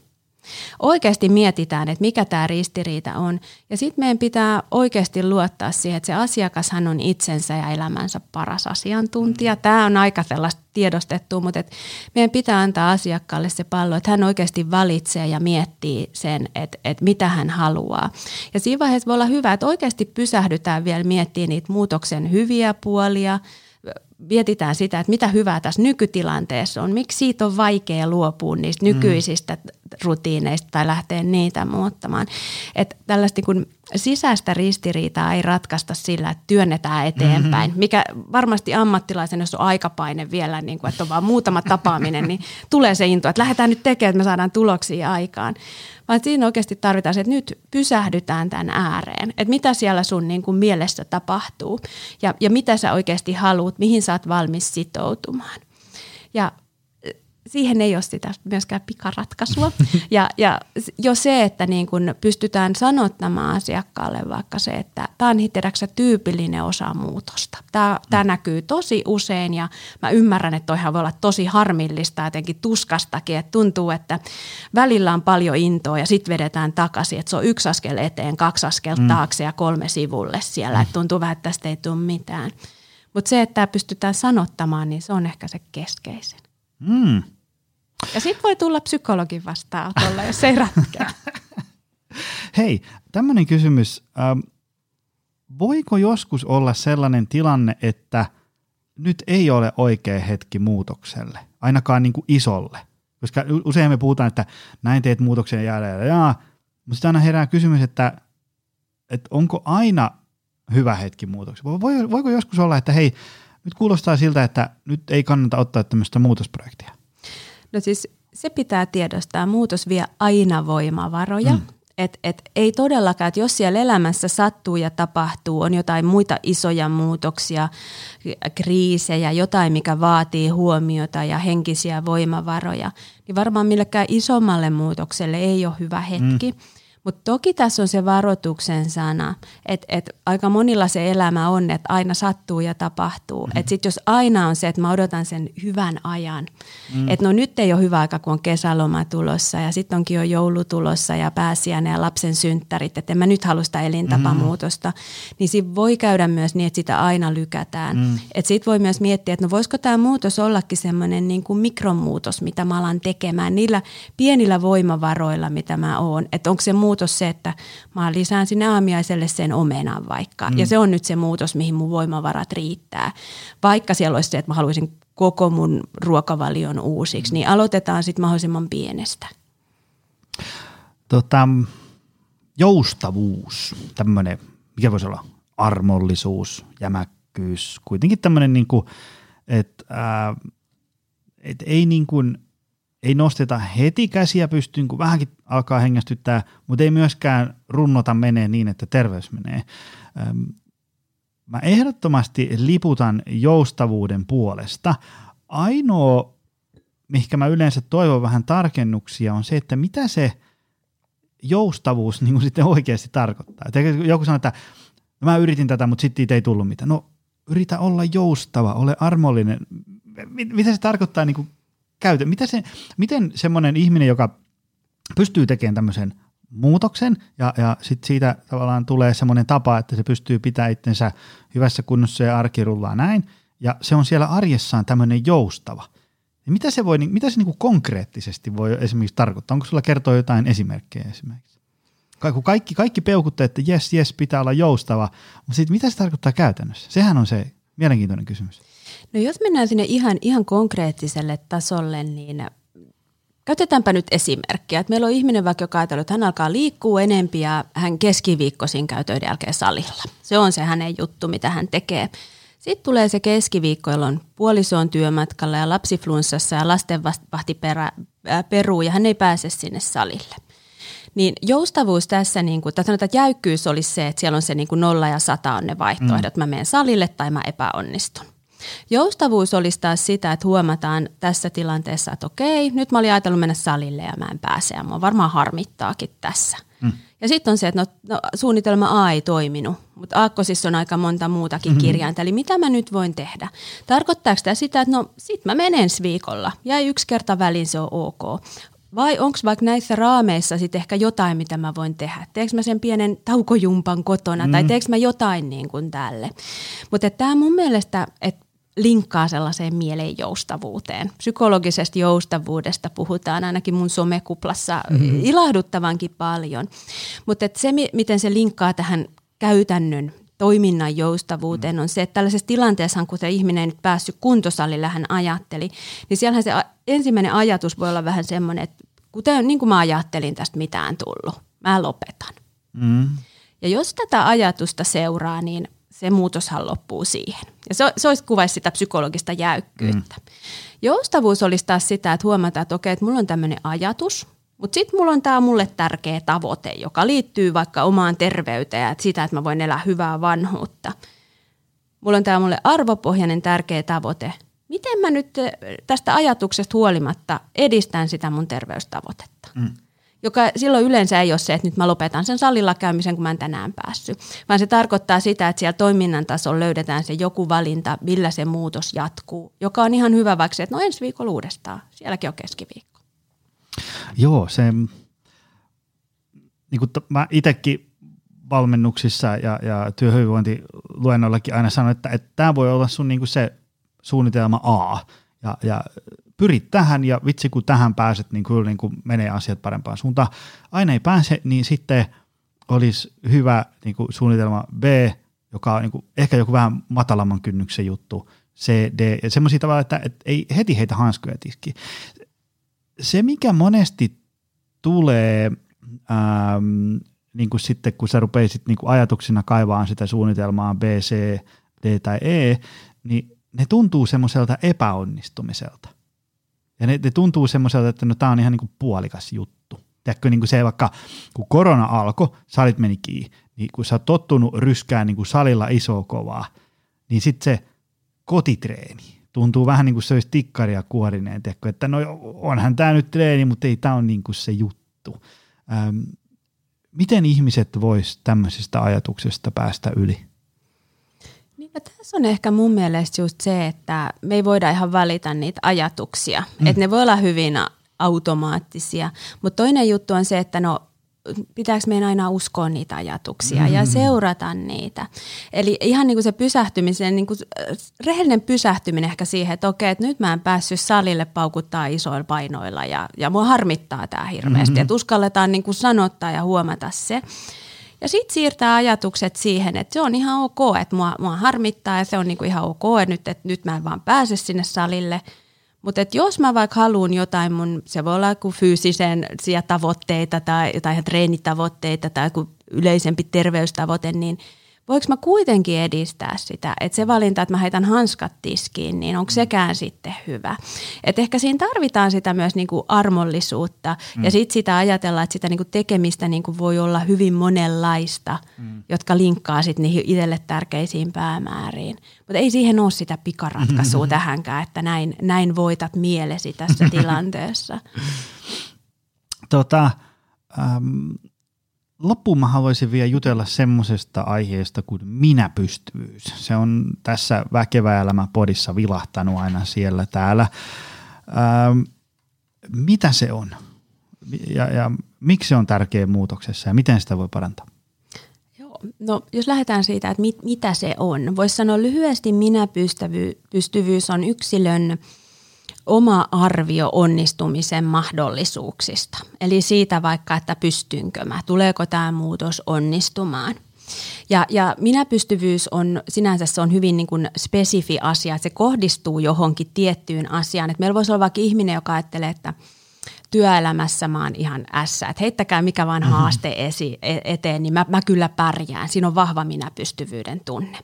Oikeasti mietitään, että mikä tämä ristiriita on. Ja sitten meidän pitää oikeasti luottaa siihen, että se asiakashan on itsensä ja elämänsä paras asiantuntija. Tämä on aika sellaista tiedostettu, mutta et meidän pitää antaa asiakkaalle se pallo, että hän oikeasti valitsee ja miettii sen, että, että mitä hän haluaa. Ja siinä vaiheessa voi olla hyvä, että oikeasti pysähdytään vielä miettimään niitä muutoksen hyviä puolia – mietitään sitä, että mitä hyvää tässä nykytilanteessa on, miksi siitä on vaikea luopua niistä nykyisistä mm. rutiineista tai lähteä niitä muuttamaan. Että tällaista niin sisäistä ristiriitaa ei ratkaista sillä, että työnnetään eteenpäin, mm-hmm. mikä varmasti ammattilaisen, jos on aikapaine vielä, niin kuin, että on vaan muutama tapaaminen, niin tulee se into, että lähdetään nyt tekemään, että me saadaan tuloksia aikaan vaan siinä oikeasti tarvitaan se, että nyt pysähdytään tämän ääreen, että mitä siellä sun niin kuin mielessä tapahtuu ja, ja mitä sä oikeasti haluat, mihin sä oot valmis sitoutumaan. Ja siihen ei ole sitä myöskään pikaratkaisua. Ja, ja jo se, että niin kun pystytään sanottamaan asiakkaalle vaikka se, että tämä on tiedäksä, tyypillinen osa muutosta. Tämä, tämä näkyy tosi usein ja mä ymmärrän, että toihan voi olla tosi harmillista jotenkin tuskastakin, että tuntuu, että välillä on paljon intoa ja sitten vedetään takaisin, että se on yksi askel eteen, kaksi askel mm. taakse ja kolme sivulle siellä, että tuntuu vähän, että tästä ei tule mitään. Mutta se, että tämä pystytään sanottamaan, niin se on ehkä se keskeisin. Mm. Ja sitten voi tulla psykologin vastaanotolle, jos ei ratkea. Hei, tämmöinen kysymys. Ähm, voiko joskus olla sellainen tilanne, että nyt ei ole oikea hetki muutokselle, ainakaan niin kuin isolle? Koska usein me puhutaan, että näin teet muutoksen ja jää, jää, mutta sitten aina herää kysymys, että, että onko aina hyvä hetki muutokselle? Voiko joskus olla, että hei, nyt kuulostaa siltä, että nyt ei kannata ottaa tämmöistä muutosprojektia? No siis se pitää tiedostaa. Muutos vie aina voimavaroja. Mm. Et, et ei todellakaan, että jos siellä elämässä sattuu ja tapahtuu, on jotain muita isoja muutoksia, kriisejä, jotain, mikä vaatii huomiota ja henkisiä voimavaroja, niin varmaan millekään isommalle muutokselle ei ole hyvä hetki. Mm mutta toki tässä on se varoituksen sana, että et aika monilla se elämä on, että aina sattuu ja tapahtuu. Mm. Että sitten jos aina on se, että mä odotan sen hyvän ajan, mm. että no nyt ei ole hyvä aika, kun on kesäloma tulossa ja sitten onkin jo joulu tulossa ja pääsiäinen ja lapsen synttärit, että en mä nyt halua sitä elintapamuutosta, mm. niin siinä voi käydä myös niin, että sitä aina lykätään. Mm. Että sitten voi myös miettiä, että no voisiko tämä muutos ollakin semmoinen niin kuin mikromuutos, mitä mä alan tekemään niillä pienillä voimavaroilla, mitä mä oon. Että onko se muutos muutos se, että mä lisään sinne aamiaiselle sen omenan vaikka. Mm. Ja se on nyt se muutos, mihin mun voimavarat riittää. Vaikka siellä olisi se, että mä haluaisin koko mun ruokavalion uusiksi, niin aloitetaan sitten mahdollisimman pienestä. Tota, joustavuus, tämmöinen, mikä voisi olla armollisuus, jämäkkyys, kuitenkin tämmöinen, niin kuin, että et ei niin kuin – ei nosteta heti käsiä pystyyn, kun vähänkin alkaa hengästyttää, mutta ei myöskään runnota menee niin, että terveys menee. Mä ehdottomasti liputan joustavuuden puolesta. Ainoa, mihinkä mä yleensä toivon vähän tarkennuksia, on se, että mitä se joustavuus niin kuin sitten oikeasti tarkoittaa. Että joku sanoo, että mä yritin tätä, mutta sitten ei tullut mitään. No yritä olla joustava, ole armollinen. Mitä se tarkoittaa niin kuin käytä. Mitä se, miten semmoinen ihminen, joka pystyy tekemään tämmöisen muutoksen ja, ja sit siitä tavallaan tulee semmoinen tapa, että se pystyy pitämään itsensä hyvässä kunnossa ja arki rullaa näin, ja se on siellä arjessaan tämmöinen joustava. Ja mitä se, voi, mitä se niin kuin konkreettisesti voi esimerkiksi tarkoittaa? Onko sulla kertoa jotain esimerkkejä esimerkiksi? Kun kaikki, kaikki peukuttaa, että jes, jes, pitää olla joustava, mutta sitten mitä se tarkoittaa käytännössä? Sehän on se mielenkiintoinen kysymys. No jos mennään sinne ihan, ihan konkreettiselle tasolle, niin Käytetäänpä nyt esimerkkiä. Että meillä on ihminen vaikka, joka ajatellut, että hän alkaa liikkua enempi ja hän keskiviikkoisin käy töiden jälkeen salilla. Se on se hänen juttu, mitä hän tekee. Sitten tulee se keskiviikko, jolloin puoliso on työmatkalla ja lapsi flunssassa ja lastenvahti perä, äh, peruu ja hän ei pääse sinne salille. Niin joustavuus tässä, niin kuin, tai sanotaan, että jäykkyys olisi se, että siellä on se niin kuin nolla ja sata on ne vaihtoehdot. Mm. Mä menen salille tai mä epäonnistun. Joustavuus olisi taas sitä, että huomataan tässä tilanteessa, että okei, nyt mä olin ajatellut mennä salille ja mä en pääse ja mua varmaan harmittaakin tässä. Mm. Ja sitten on se, että no, no, suunnitelma A ei toiminut, mutta aakkosissa on aika monta muutakin mm-hmm. kirjainta. Eli mitä mä nyt voin tehdä? Tarkoittaako tämä sitä, että no sit mä menen ensi viikolla ja yksi kerta väliin se on ok. vai onko vaikka näissä raameissa sitten ehkä jotain, mitä mä voin tehdä. Teekö mä sen pienen taukojumpan kotona mm. tai teekö mä jotain niin kuin tälle. Mutta tämä mun mielestä, että linkkaa sellaiseen mielen joustavuuteen. Psykologisesta joustavuudesta puhutaan ainakin mun somekuplassa mm-hmm. ilahduttavankin paljon. Mutta se, miten se linkkaa tähän käytännön toiminnan joustavuuteen mm. on se, että tällaisessa tilanteessa, kun se ihminen ei nyt päässyt kuntosalille, hän ajatteli, niin siellähän se ensimmäinen ajatus voi olla vähän semmoinen, että kuten niin kuin mä ajattelin tästä mitään tullut, mä lopetan. Mm. Ja jos tätä ajatusta seuraa, niin se muutoshan loppuu siihen. Ja se, se olisi kuvaisi sitä psykologista jäykkyyttä. Mm. Joustavuus olisi taas sitä, että huomataan, että okei, että mulla on tämmöinen ajatus, mutta sitten mulla on tämä mulle tärkeä tavoite, joka liittyy vaikka omaan terveyteen ja sitä, että mä voin elää hyvää vanhuutta. Mulla on tämä mulle arvopohjainen tärkeä tavoite. Miten mä nyt eh, tästä ajatuksesta huolimatta edistän sitä mun terveystavoitetta? Mm joka silloin yleensä ei ole se, että nyt mä lopetan sen salilla käymisen, kun mä en tänään päässyt, vaan se tarkoittaa sitä, että siellä toiminnan tasolla löydetään se joku valinta, millä se muutos jatkuu, joka on ihan hyvä vaikka se, että no ensi viikolla uudestaan, sielläkin on keskiviikko. Joo, se, niin kuin mä itsekin valmennuksissa ja, ja työhyvinvointiluennoillakin aina sanon, että, että tämä voi olla sun niin kuin se suunnitelma A, ja, ja pyrit tähän ja vitsi kun tähän pääset, niin kyllä niin kuin menee asiat parempaan suuntaan. Aina ei pääse, niin sitten olisi hyvä niin kuin suunnitelma B, joka on niin kuin ehkä joku vähän matalamman kynnyksen juttu, C, D, ja semmoisia tavalla, että, että ei heti heitä hanskoja tiski. Se, mikä monesti tulee ähm, niin kuin sitten, kun sä rupeisit niin kuin ajatuksina kaivaan sitä suunnitelmaa B, C, D tai E, niin ne tuntuu semmoiselta epäonnistumiselta. Ja ne, ne tuntuu semmoiselta, että no tämä on ihan niin kuin puolikas juttu. Tiedätkö, niin kuin se vaikka, kun korona alkoi, salit meni kiinni, niin kun sä oot tottunut ryskään niin kuin salilla iso kovaa, niin sitten se kotitreeni tuntuu vähän niin kuin se olisi tikkaria kuorineen, tiedätkö, että no onhan tämä nyt treeni, mutta ei tämä ole niin kuin se juttu. Ähm, miten ihmiset vois tämmöisestä ajatuksesta päästä yli? No tässä on ehkä mun mielestä just se, että me ei voida ihan valita niitä ajatuksia. Mm. Että ne voi olla hyvin automaattisia. Mutta toinen juttu on se, että no pitääkö meidän aina uskoa niitä ajatuksia mm. ja seurata niitä. Eli ihan niin kuin se pysähtymisen, niin kuin rehellinen pysähtyminen ehkä siihen, että okei, että nyt mä en päässyt salille paukuttaa isoilla painoilla ja, ja mua harmittaa tämä hirveästi. Mm-hmm. Että uskalletaan niin kuin sanottaa ja huomata se. Ja sitten siirtää ajatukset siihen, että se on ihan ok, että mua, mua harmittaa ja se on niinku ihan ok, että nyt, että nyt mä en vaan pääse sinne salille. Mutta jos mä vaikka haluan jotain mun, se voi olla kuin fyysisen tavoitteita tai, tai treenitavoitteita tai yleisempi terveystavoite, niin – voiko mä kuitenkin edistää sitä, että se valinta, että mä heitän hanskat tiskiin, niin onko sekään sitten hyvä. Et ehkä siinä tarvitaan sitä myös niinku armollisuutta mm. ja sitten sitä ajatella, että sitä niinku tekemistä niinku voi olla hyvin monenlaista, mm. jotka linkkaa sitten niihin itselle tärkeisiin päämääriin. Mutta ei siihen ole sitä pikaratkaisua mm-hmm. tähänkään, että näin, näin voitat mielesi tässä tilanteessa. Tota, ähm, loppuun mä haluaisin vielä jutella semmoisesta aiheesta kuin minäpystyvyys. Se on tässä Väkevä elämä podissa vilahtanut aina siellä täällä. Ähm, mitä se on ja, ja miksi se on tärkeä muutoksessa ja miten sitä voi parantaa? Joo, no jos lähdetään siitä, että mit, mitä se on. Voisi sanoa lyhyesti minäpystyvyys on yksilön – oma arvio onnistumisen mahdollisuuksista. Eli siitä vaikka, että pystynkö mä, tuleeko tämä muutos onnistumaan. Ja, ja minäpystyvyys on sinänsä se on hyvin niin kuin spesifi asia, että se kohdistuu johonkin tiettyyn asiaan. Että meillä voisi olla vaikka ihminen, joka ajattelee, että työelämässä mä oon ihan ässä, että heittäkää mikä vaan mm-hmm. haaste esi- e-, eteen, niin mä, mä kyllä pärjään. Siinä on vahva minäpystyvyyden tunne.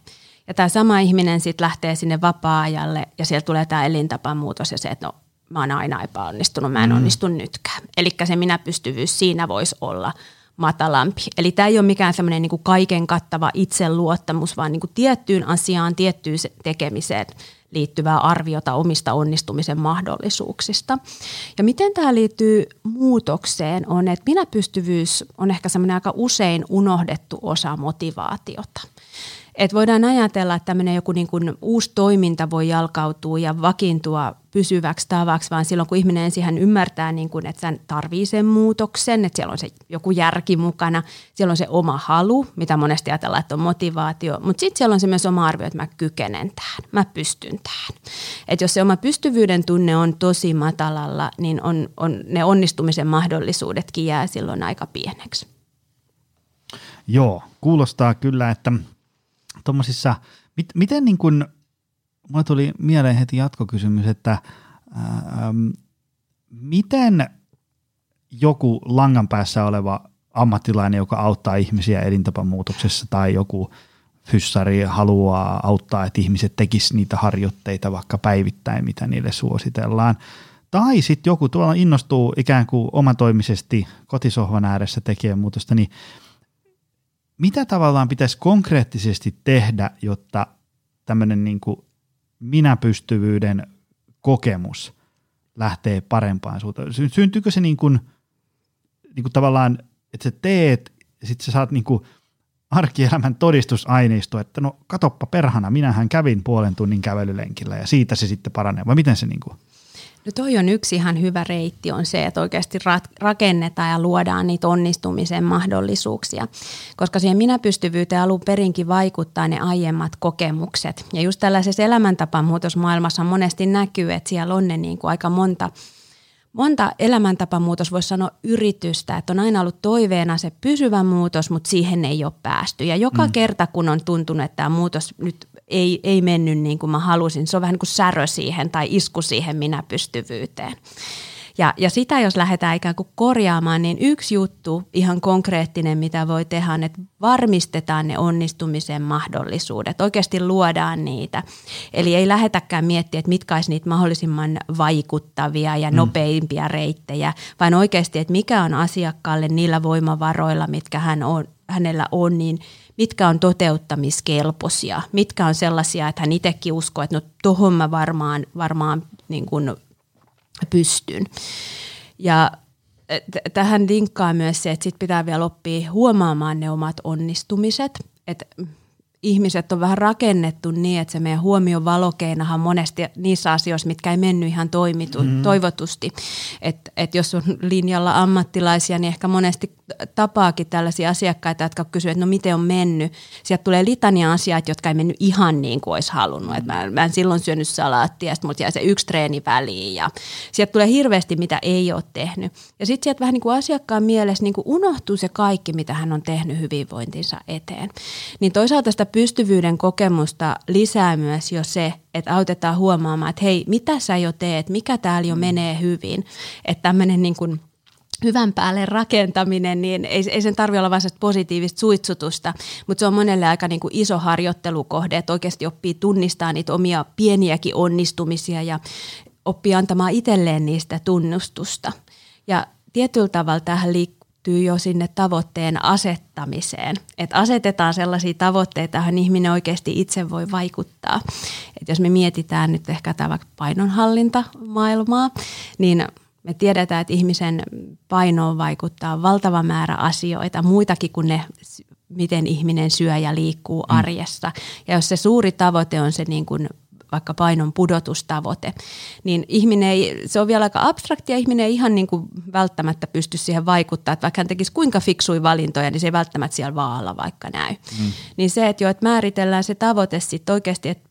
Ja tämä sama ihminen sitten lähtee sinne vapaa-ajalle ja sieltä tulee tämä elintapamuutos ja se, että no mä oon aina epäonnistunut, mä en mm. onnistu nytkään. Eli se minäpystyvyys siinä voisi olla matalampi. Eli tämä ei ole mikään semmoinen niin kaiken kattava itseluottamus, vaan niin kuin tiettyyn asiaan, tiettyyn tekemiseen liittyvää arviota omista onnistumisen mahdollisuuksista. Ja miten tämä liittyy muutokseen on, että minäpystyvyys on ehkä semmoinen aika usein unohdettu osa motivaatiota. Et voidaan ajatella, että tämmöinen joku niin kuin uusi toiminta voi jalkautua ja vakiintua pysyväksi tavaksi, vaan silloin kun ihminen ensin ymmärtää, niin kuin, että sen tarvii sen muutoksen, että siellä on se joku järki mukana, siellä on se oma halu, mitä monesti ajatellaan, että on motivaatio, mutta sitten siellä on se myös oma arvio, että mä kykenen tähän, mä pystyn tähän. Että jos se oma pystyvyyden tunne on tosi matalalla, niin on, on ne onnistumisen mahdollisuudetkin jää silloin aika pieneksi. Joo, kuulostaa kyllä, että tuommoisissa, mit, miten niin kuin, mulle tuli mieleen heti jatkokysymys, että ähm, miten joku langan päässä oleva ammattilainen, joka auttaa ihmisiä elintapamuutoksessa tai joku fyssari haluaa auttaa, että ihmiset tekisivät niitä harjoitteita vaikka päivittäin, mitä niille suositellaan. Tai sitten joku tuolla innostuu ikään kuin omatoimisesti kotisohvan ääressä tekemään muutosta, niin mitä tavallaan pitäisi konkreettisesti tehdä, jotta tämmöinen niin minäpystyvyyden kokemus lähtee parempaan suuntaan? Syntyykö se niin kuin, niin kuin tavallaan, että sä teet, ja sitten sä saat niin kuin arkielämän todistusaineisto, että no katoppa perhana, minähän kävin puolen tunnin kävelylenkillä ja siitä se sitten paranee, vai miten se niin kuin? No toi on yksi ihan hyvä reitti on se, että oikeasti rakennetaan ja luodaan niitä onnistumisen mahdollisuuksia. Koska siihen minäpystyvyyteen alun perinkin vaikuttaa ne aiemmat kokemukset. Ja just tällaisessa elämäntapamuutosmaailmassa monesti näkyy, että siellä on ne niin kuin aika monta monta elämäntapamuutos, voisi sanoa yritystä, että on aina ollut toiveena se pysyvä muutos, mutta siihen ei ole päästy. Ja joka mm. kerta, kun on tuntunut, että tämä muutos nyt ei, ei mennyt niin kuin mä halusin. Se on vähän niin kuin särö siihen tai isku siihen minä pystyvyyteen. Ja, ja sitä jos lähdetään ikään kuin korjaamaan, niin yksi juttu ihan konkreettinen, mitä voi tehdä, on, että varmistetaan ne onnistumisen mahdollisuudet. Oikeasti luodaan niitä. Eli ei lähetäkään miettiä, että mitkä olisi niitä mahdollisimman vaikuttavia ja mm. nopeimpia reittejä, vaan oikeasti, että mikä on asiakkaalle niillä voimavaroilla, mitkä hän on, hänellä on, niin – mitkä on toteuttamiskelpoisia, mitkä on sellaisia, että hän itsekin uskoo, että no tuohon mä varmaan, varmaan niin kuin pystyn. Ja t- tähän linkkaa myös se, että sit pitää vielä oppia huomaamaan ne omat onnistumiset. Että ihmiset on vähän rakennettu niin, että se meidän huomion valokeinahan monesti niissä asioissa, mitkä ei mennyt ihan toimitu, mm. toivotusti. Että et jos on linjalla ammattilaisia, niin ehkä monesti tapaakin tällaisia asiakkaita, jotka kysyvät, että no miten on mennyt. Sieltä tulee litania asiat, jotka ei mennyt ihan niin kuin olisi halunnut. Et mä, mä en silloin syönyt salaattia, mutta mut jäi se yksi treeni väliin. Ja sieltä tulee hirveästi, mitä ei ole tehnyt. Ja sitten sieltä vähän niin kuin asiakkaan mielessä niin kuin unohtuu se kaikki, mitä hän on tehnyt hyvinvointinsa eteen. Niin toisaalta sitä pystyvyyden kokemusta lisää myös jo se, että autetaan huomaamaan, että hei, mitä sä jo teet, mikä täällä jo menee hyvin. Että tämmöinen niin kuin – hyvän päälle rakentaminen, niin ei, ei sen tarvitse olla vain positiivista suitsutusta, mutta se on monelle aika niin kuin iso harjoittelukohde, että oikeasti oppii tunnistaa niitä omia pieniäkin onnistumisia ja oppii antamaan itselleen niistä tunnustusta. Ja tietyllä tavalla tähän liittyy jo sinne tavoitteen asettamiseen. Että asetetaan sellaisia tavoitteita, joihin ihminen oikeasti itse voi vaikuttaa. Et jos me mietitään nyt ehkä tämä vaikka painonhallintamaailmaa, niin – me tiedetään, että ihmisen painoon vaikuttaa valtava määrä asioita, muitakin kuin ne, miten ihminen syö ja liikkuu mm. arjessa. Ja jos se suuri tavoite on se niin kuin vaikka painon pudotustavoite, niin ihminen ei, se on vielä aika abstraktia, ihminen ei ihan niin kuin välttämättä pysty siihen vaikuttaa, että vaikka hän tekisi kuinka fiksui valintoja, niin se ei välttämättä siellä vaalla vaikka näy. Mm. Niin se, että jo, että määritellään se tavoite sitten oikeasti, että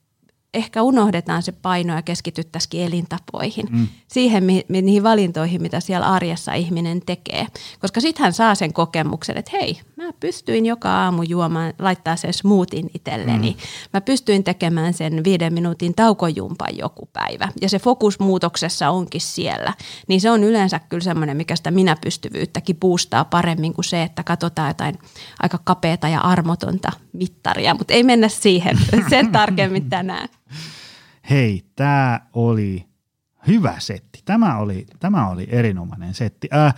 ehkä unohdetaan se paino ja keskityttäisikin elintapoihin. Mm. Siihen, mi- niihin valintoihin, mitä siellä arjessa ihminen tekee. Koska sitten hän saa sen kokemuksen, että hei, mä pystyin joka aamu juomaan, laittaa sen smoothien itselleni. Mm. Mä pystyin tekemään sen viiden minuutin taukojumpan joku päivä. Ja se fokus muutoksessa onkin siellä. Niin se on yleensä kyllä semmoinen, mikä sitä minäpystyvyyttäkin puustaa paremmin kuin se, että katsotaan jotain aika kapeata ja armotonta mittaria. Mutta ei mennä siihen sen tarkemmin tänään. Hei, tämä oli hyvä setti. Tämä oli, tämä oli erinomainen setti. Äh,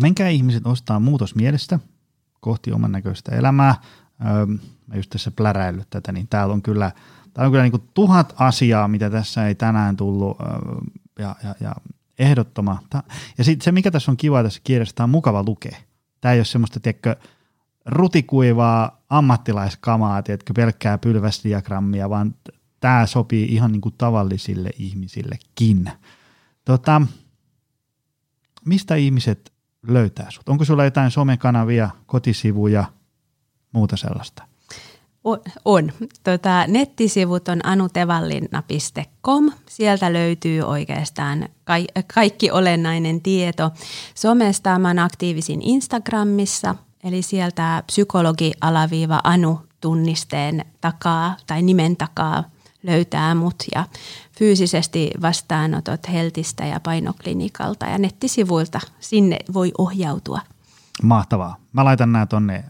menkää ihmiset ostaa muutos mielestä kohti oman näköistä elämää. Ähm, mä just tässä pläräillyt tätä, niin täällä on kyllä, täällä on kyllä niin tuhat asiaa, mitä tässä ei tänään tullut äh, ja, ja, ja ehdottoma. Ja sitten se, mikä tässä on kiva tässä kirjassa, tämä on mukava lukea. Tämä ei ole semmoista, tiedätkö, rutikuivaa ammattilaiskamaa, tiedätkö, pelkkää pylväsdiagrammia, vaan tämä sopii ihan niin kuin tavallisille ihmisillekin. Tota, mistä ihmiset löytää sut? Onko sulla jotain somekanavia, kotisivuja, muuta sellaista? On. Tota, nettisivut on anutevallinna.com. Sieltä löytyy oikeastaan ka- kaikki olennainen tieto. Somesta mä aktiivisin Instagramissa, eli sieltä psykologi-anu tunnisteen takaa tai nimen takaa löytää mut ja fyysisesti vastaanotot Heltistä ja painoklinikalta ja nettisivuilta sinne voi ohjautua. Mahtavaa. Mä laitan nämä tonne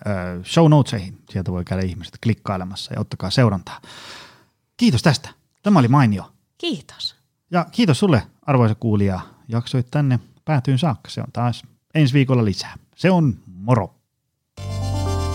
show notesihin. Sieltä voi käydä ihmiset klikkailemassa ja ottakaa seurantaa. Kiitos tästä. Tämä oli mainio. Kiitos. Ja kiitos sulle, arvoisa kuulija. Jaksoit tänne päätyyn saakka. Se on taas ensi viikolla lisää. Se on moro.